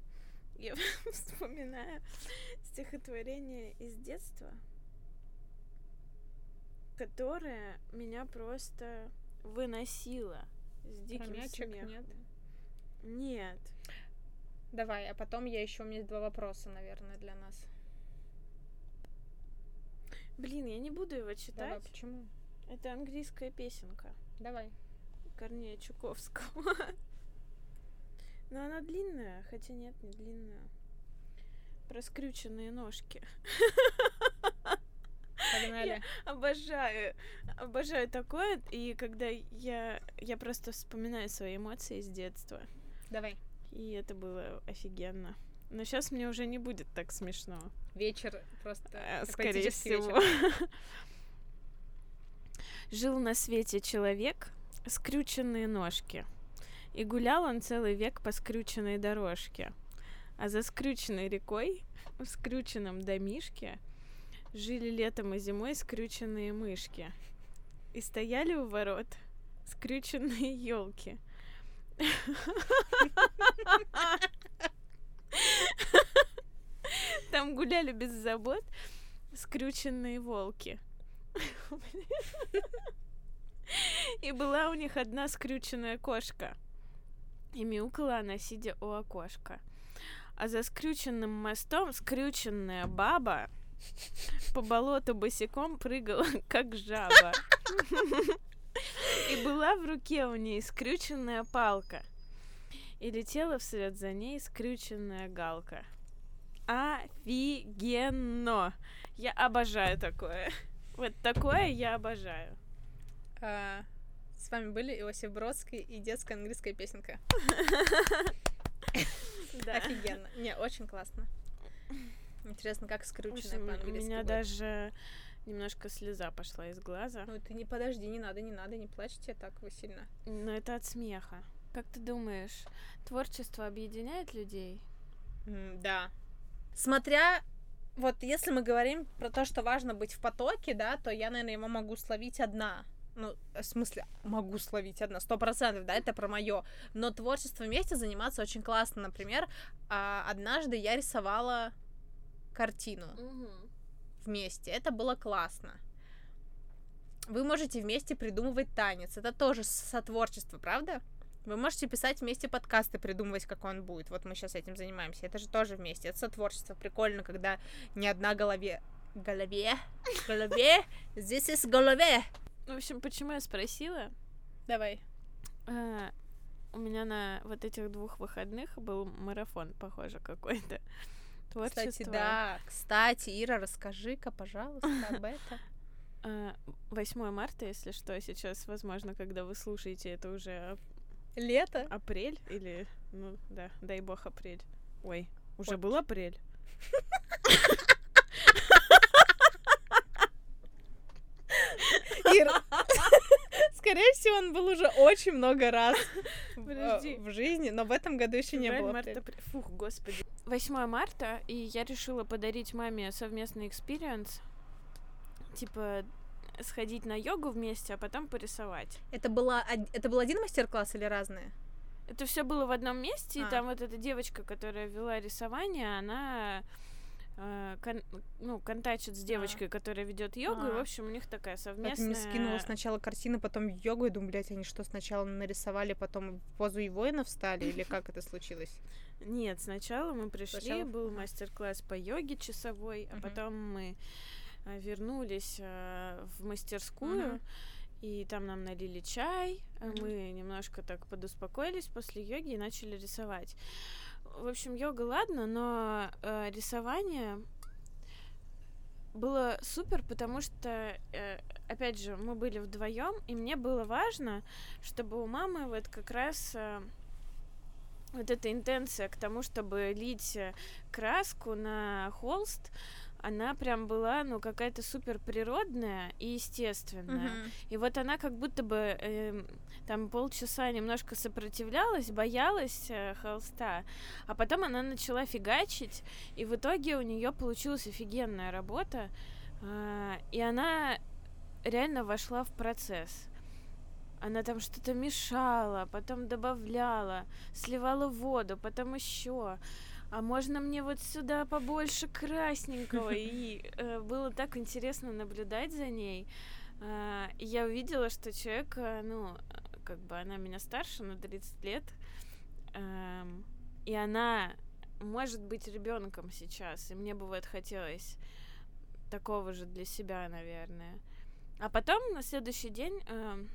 я <laughs> вспоминаю стихотворение из детства, которое меня просто выносило с диким Про мячик смехом. нет? Нет. Давай, а потом я еще у меня есть два вопроса, наверное, для нас. Блин, я не буду его Давай, читать. почему? Это английская песенка Давай. Корнея Чуковского. Но она длинная, хотя нет, не длинная. Про скрюченные ножки. Погнали. Обожаю, обожаю такое. И когда я, я просто вспоминаю свои эмоции с детства. Давай. И это было офигенно. Но сейчас мне уже не будет так смешно. Вечер просто. Э, Скорее всего. вечер. Жил на свете человек, скрюченные ножки. И гулял он целый век по скрюченной дорожке. А за скрюченной рекой, в скрюченном домишке, жили летом и зимой скрюченные мышки. И стояли у ворот скрюченные елки. Там гуляли без забот скрюченные волки. И была у них одна скрюченная кошка. И мяукала она, сидя у окошка. А за скрюченным мостом скрюченная баба по болоту босиком прыгала, как жаба. И была в руке у ней скрюченная палка. И летела вслед за ней скрюченная галка. Офигенно! Я обожаю такое. Вот такое я обожаю. А, С вами были Иосиф Бродский и детская английская песенка. <laughs> Да. Офигенно. Не, очень классно. Интересно, как скрюченная общем, у по-английски меня даже немножко слеза пошла из глаза. Ну ты не подожди, не надо, не надо, не плачьте так вы сильно. Но это от смеха. Как ты думаешь, творчество объединяет людей? Да. Смотря, вот если мы говорим про то, что важно быть в потоке, да, то я, наверное, его могу словить одна. Ну, в смысле, могу словить одна, сто процентов, да, это про мое. Но творчество вместе заниматься очень классно. Например, а, однажды я рисовала картину вместе. Это было классно. Вы можете вместе придумывать танец. Это тоже сотворчество, правда? Вы можете писать вместе подкасты, придумывать, как он будет. Вот мы сейчас этим занимаемся. Это же тоже вместе. Это сотворчество. Прикольно, когда не одна голове... Голове? Голове? Здесь есть голове. В общем, почему я спросила? Давай. А, у меня на вот этих двух выходных был марафон, похоже, какой-то. Творчество. Кстати, да. Кстати, Ира, расскажи-ка, пожалуйста, об <laughs> этом. А, 8 марта, если что, сейчас, возможно, когда вы слушаете, это уже Лето? апрель или, ну да, дай бог апрель. Ой, уже Ой. был апрель. Ира, <laughs> скорее всего, он был уже очень много раз в, Подожди. в жизни, но в этом году еще не было. март, апреля. апрель. Фух, господи. 8 марта, и я решила подарить маме совместный experience. Типа сходить на йогу вместе, а потом порисовать. Это, была, это был один мастер-класс или разные? Это все было в одном месте, А. и там вот эта девочка, которая вела рисование, она э, кон, ну, контачит с девочкой, а. которая ведет йогу, а. и, в общем, у них такая совместная... Это мне скинула сначала картину, потом йогу, и думаю, блядь, они что, сначала нарисовали, потом в позу и воина встали, или как это случилось? <laughs> Нет, сначала мы пришли, сначала? был мастер-класс по йоге часовой, а потом мы вернулись э, в мастерскую, и там нам налили чай, мы немножко так подуспокоились после йоги и начали рисовать. В общем, йога, ладно, но э, рисование было супер, потому что, э, опять же, мы были вдвоем, и мне было важно, чтобы у мамы вот как раз э, вот эта интенция к тому, чтобы лить э, краску на холст, она прям была, ну, какая-то супер природная и естественная. Mm-hmm. И вот она как будто бы э, там полчаса немножко сопротивлялась, боялась э, холста, а потом она начала фигачить, и в итоге у нее получилась офигенная работа, э, и она реально вошла в процесс. Она там что-то мешала, потом добавляла, сливала воду, потом еще а можно мне вот сюда побольше красненького? <laughs> И э, было так интересно наблюдать за ней. Э, я увидела, что человек, э, ну, как бы она меня старше на 30 лет, э, и она может быть ребенком сейчас, и мне бы вот хотелось такого же для себя, наверное. А потом на следующий день э,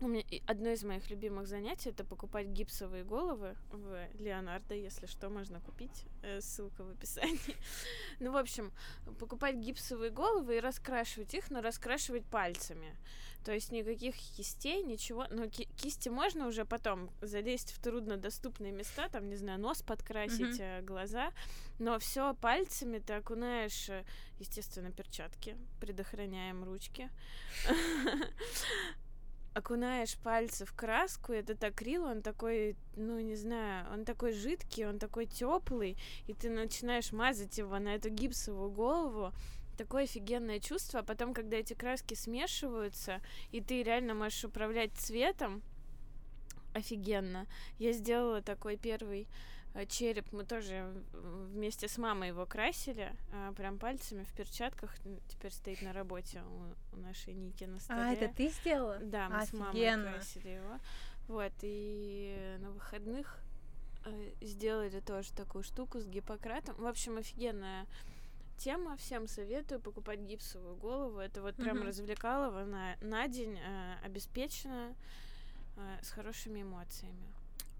у меня одно из моих любимых занятий это покупать гипсовые головы в Леонардо, если что, можно купить. Э, ссылка в описании. <laughs> ну, в общем, покупать гипсовые головы и раскрашивать их, но раскрашивать пальцами. То есть никаких кистей, ничего. Но ки- кисти можно уже потом залезть в труднодоступные места, там, не знаю, нос подкрасить, mm-hmm. глаза. Но все пальцами ты окунаешь, э, естественно, перчатки, предохраняем ручки <laughs> окунаешь пальцы в краску, этот акрил, он такой, ну, не знаю, он такой жидкий, он такой теплый, и ты начинаешь мазать его на эту гипсовую голову, такое офигенное чувство, а потом, когда эти краски смешиваются, и ты реально можешь управлять цветом, офигенно. Я сделала такой первый череп мы тоже вместе с мамой его красили, а, прям пальцами в перчатках. Теперь стоит на работе у, у нашей Ники на столе. А, это ты сделала? Да, мы Офигенно. с мамой красили его. Вот, и на выходных э, сделали тоже такую штуку с Гиппократом. В общем, офигенная тема. Всем советую покупать гипсовую голову. Это вот прям mm-hmm. развлекалово на, на день, э, обеспечено, э, с хорошими эмоциями.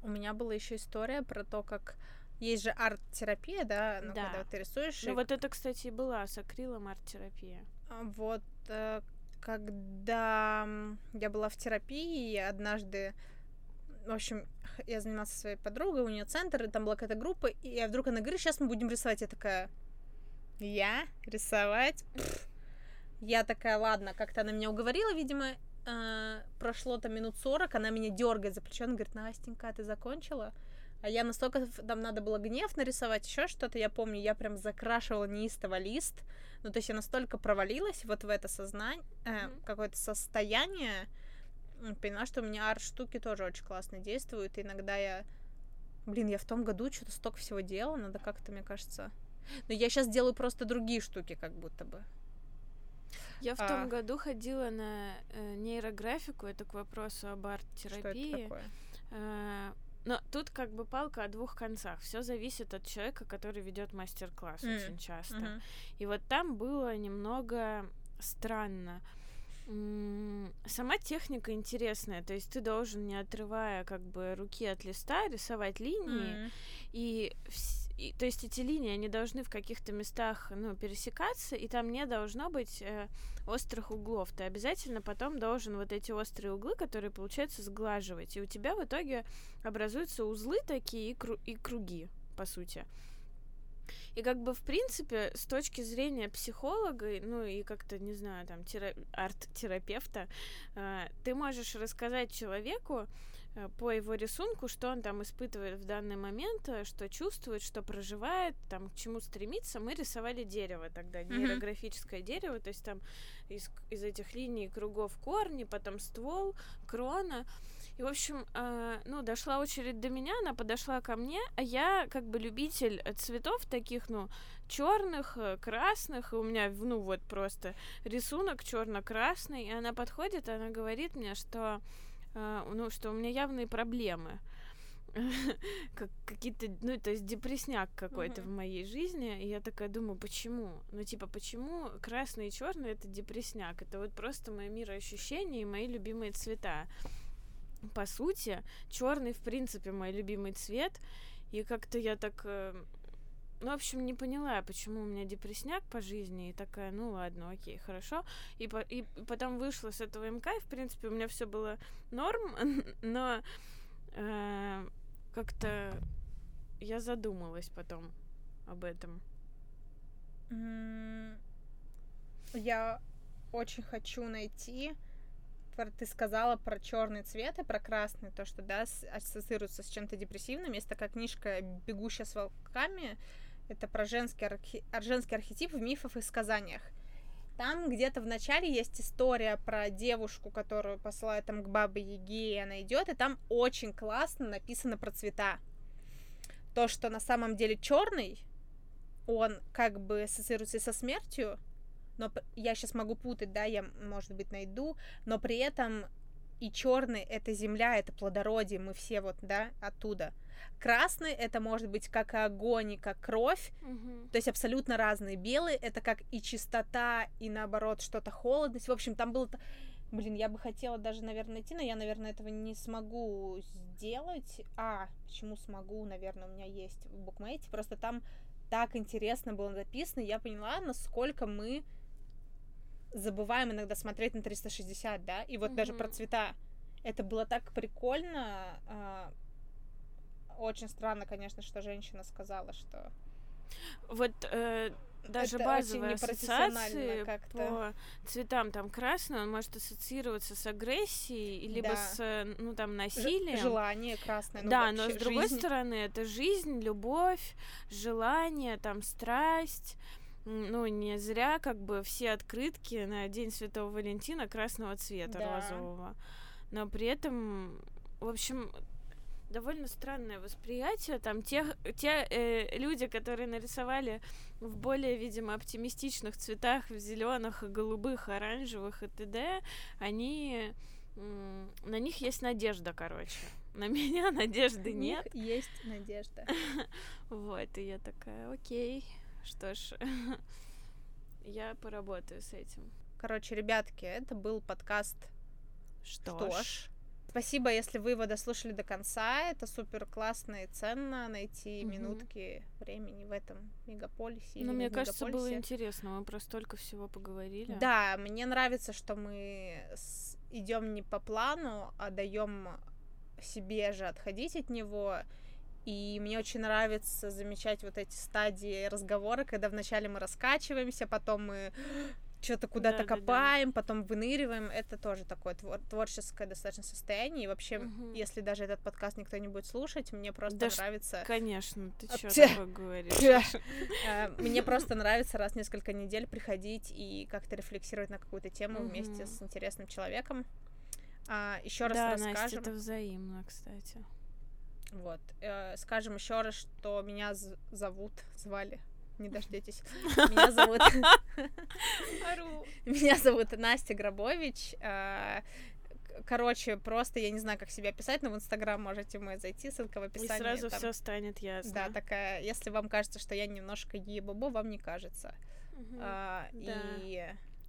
У меня была еще история про то, как есть же арт-терапия, да, ну, да. когда ты рисуешь. Ну, и... вот это, кстати, и была с акрилом арт-терапия. А, вот, э, когда я была в терапии, однажды, в общем, я занималась со своей подругой, у нее центр, и там была какая-то группа, и я вдруг она говорит, сейчас мы будем рисовать. Я такая, я рисовать? Пфф. Я такая, ладно, как-то она меня уговорила, видимо, э, прошло там минут 40, она меня дергает за плечо, она говорит, Настенька, ты закончила? А я настолько, там надо было гнев нарисовать, еще что-то, я помню, я прям закрашивала неистово лист, ну, то есть я настолько провалилась вот в это сознание, э, mm-hmm. какое-то состояние, поняла, что у меня арт-штуки тоже очень классно действуют, и иногда я, блин, я в том году что-то столько всего делала, надо как-то, мне кажется, но я сейчас делаю просто другие штуки, как будто бы. Я в а... том году ходила на э, нейрографику, это к вопросу об арт-терапии. Э, но тут как бы палка о двух концах. Все зависит от человека, который ведет мастер-класс mm. очень часто. Mm-hmm. И вот там было немного странно. Сама техника интересная, то есть ты должен, не отрывая как бы руки от листа, рисовать линии, mm. и, и то есть эти линии, они должны в каких-то местах, ну, пересекаться, и там не должно быть э, острых углов. Ты обязательно потом должен вот эти острые углы, которые, получается, сглаживать, и у тебя в итоге образуются узлы такие и, кру- и круги, по сути. И как бы, в принципе, с точки зрения психолога, ну и как-то, не знаю, там, тера- арт-терапевта, э, ты можешь рассказать человеку по его рисунку, что он там испытывает в данный момент, э, что чувствует, что проживает, там, к чему стремится. Мы рисовали дерево тогда, нейрографическое mm-hmm. дерево, то есть там из, из этих линий кругов корни, потом ствол, крона. И, в общем, э, ну, дошла очередь до меня, она подошла ко мне, а я как бы любитель цветов таких, ну, черных, э, красных, и у меня, ну, вот просто рисунок черно-красный, и она подходит, и она говорит мне, что, э, ну, что у меня явные проблемы. <laughs> как какие-то, ну, то есть депресняк какой-то mm-hmm. в моей жизни, и я такая думаю, почему? Ну, типа, почему красный и черный это депресняк? Это вот просто мои мироощущения и мои любимые цвета. По сути, черный, в принципе, мой любимый цвет, и как-то я так э, ну, в общем, не поняла, почему у меня депресняк по жизни, и такая, ну ладно, окей, хорошо. И, по, и потом вышла с этого МК, и, в принципе, у меня все было норм, <laughs> но э, как-то я задумалась потом об этом. Я очень хочу найти. Ты сказала про черный цвет и про красный, то, что да, ассоциируется с чем-то депрессивным. Есть такая книжка Бегущая с волками. Это про женский, архи... женский архетип в мифах и сказаниях. Там где-то в начале есть история про девушку, которую посылают там к бабе Яге, и она идет, и там очень классно написано про цвета. То, что на самом деле черный, он как бы ассоциируется со смертью, но я сейчас могу путать, да, я, может быть, найду, но при этом и черный это земля, это плодородие, мы все вот, да, оттуда. Красный это может быть как огонь и как кровь, угу. то есть абсолютно разные. Белый это как и чистота, и наоборот что-то холодность. В общем, там было... Блин, я бы хотела даже, наверное, найти, но я, наверное, этого не смогу сделать. А, почему смогу, наверное, у меня есть в букмейте. Просто там так интересно было написано, я поняла, насколько мы забываем иногда смотреть на 360, да, и вот mm-hmm. даже про цвета. Это было так прикольно. А, очень странно, конечно, что женщина сказала, что... Вот э, даже это базовые ассоциации по цветам, там красный, он может ассоциироваться с агрессией, либо да. с, ну, там, насилием. Ж- желание красное. Ну, да, но с другой жизнь. стороны, это жизнь, любовь, желание, там, страсть, ну, не зря как бы все открытки на День Святого Валентина красного цвета, да. розового. Но при этом, в общем, довольно странное восприятие. Там те, те э, люди, которые нарисовали в более, видимо, оптимистичных цветах, в зеленых, голубых, оранжевых и т.д., они на них есть надежда, короче. <laughs> На меня надежды нет. есть надежда. <laughs> Вот, и я такая, окей, что ж, <laughs> я поработаю с этим. Короче, ребятки, это был подкаст «Что, Что ж?». Спасибо, если вы его дослушали до конца. Это супер классно и ценно найти угу. минутки времени в этом мегаполисе. Ну, мне кажется, было интересно. Мы про столько всего поговорили. Да, мне нравится, что мы идем не по плану, а даем себе же отходить от него и мне очень нравится замечать вот эти стадии разговора, когда вначале мы раскачиваемся, потом мы что-то куда-то да, копаем, да, да. потом выныриваем. Это тоже такое твор- творческое достаточно состояние. И вообще, угу. если даже этот подкаст никто не будет слушать, мне просто да нравится. Конечно, ты что такое говоришь? <laughs> Э, мне просто нравится раз в несколько недель приходить и как-то рефлексировать на какую-то тему вместе с интересным человеком. А, Еще раз расскажем. Да, Настя, это взаимно, кстати. Вот. Э, скажем еще раз, что меня зовут, звали, не дождетесь. Меня зовут... Меня зовут Настя Грабович. Э, короче, просто я не знаю, как себя писать, но в Инстаграм можете мы зайти, ссылка в описании. И сразу там... все станет ясно. Да, такая, если вам кажется, что я немножко ебобо, вам не кажется. Угу, а, да. И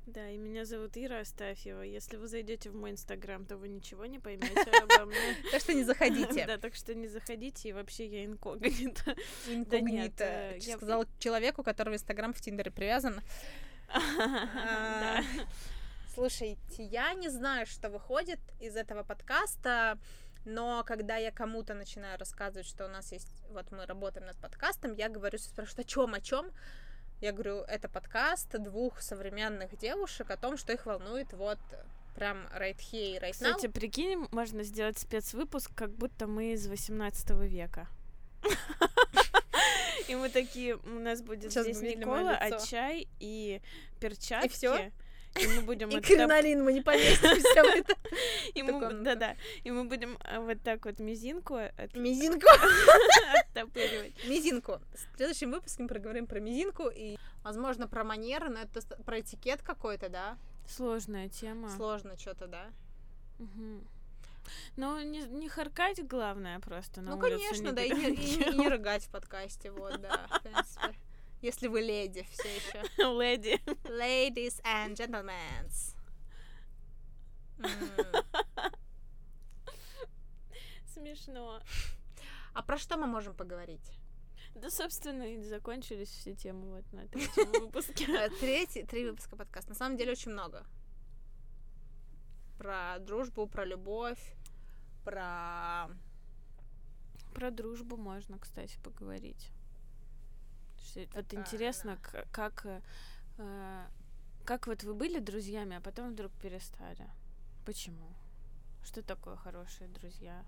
да, и меня зовут Ира Астафьева. Если вы зайдете в мой инстаграм, то вы ничего не поймете обо мне. <laughs> Так что не заходите. <laughs> Да, так что не заходите, и вообще я инкогнита. <laughs> Инкогнита. Э, сказал человеку, у которого инстаграм в Тиндере привязан. А, слушайте, я не знаю, что выходит из этого подкаста, но когда я кому-то начинаю рассказывать, что у нас есть, вот мы работаем над подкастом, я говорю, спрашиваю, о чем, о чем? Я говорю, это подкаст двух современных девушек о том, что их волнует вот прям right here, right now. Кстати, прикинь, можно сделать спецвыпуск, как будто мы из 18 века. <laughs> И мы такие, у нас будет здесь Никола, а чай и перчатки. И все? И мы будем И кринолин мы не поместимся в это. <laughs> и мы, да-да, и мы будем а, вот так вот мизинку Мизинку. <laughs> оттопыривать. Мизинку. В следующем выпуске мы проговорим про мизинку и, возможно, про манеры, но это про этикет какой-то, да? Сложная тема. Сложно что-то, да? Мгм. Ну, не, не харкать главное просто на ну, улицу конечно, да, и не, и- <laughs> и не рыгать в подкасте, вот, да, в принципе. Если вы леди все еще. <laughs> Леди. Ladies and gentlemen. <laughs> Смешно. А про что мы можем поговорить? Да, собственно, и закончились все темы вот на третьем выпуске. Э, Третий, три выпуска подкаста. На самом деле очень много. Про дружбу, про любовь, про... Про дружбу можно, кстати, поговорить. Вот Такая, интересно, к- как, э, э, как вот вы были друзьями, а потом вдруг перестали. Почему? Что такое хорошие друзья?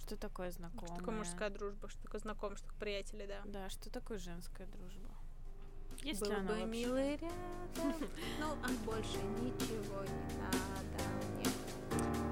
Что такое знакомые? Что такое мужская дружба, что такое знакомые, что такое приятели, да. Да, что такое женская дружба? Есть ли Был она бы вообще? милый <laughs> рядом, ну а больше ничего не надо.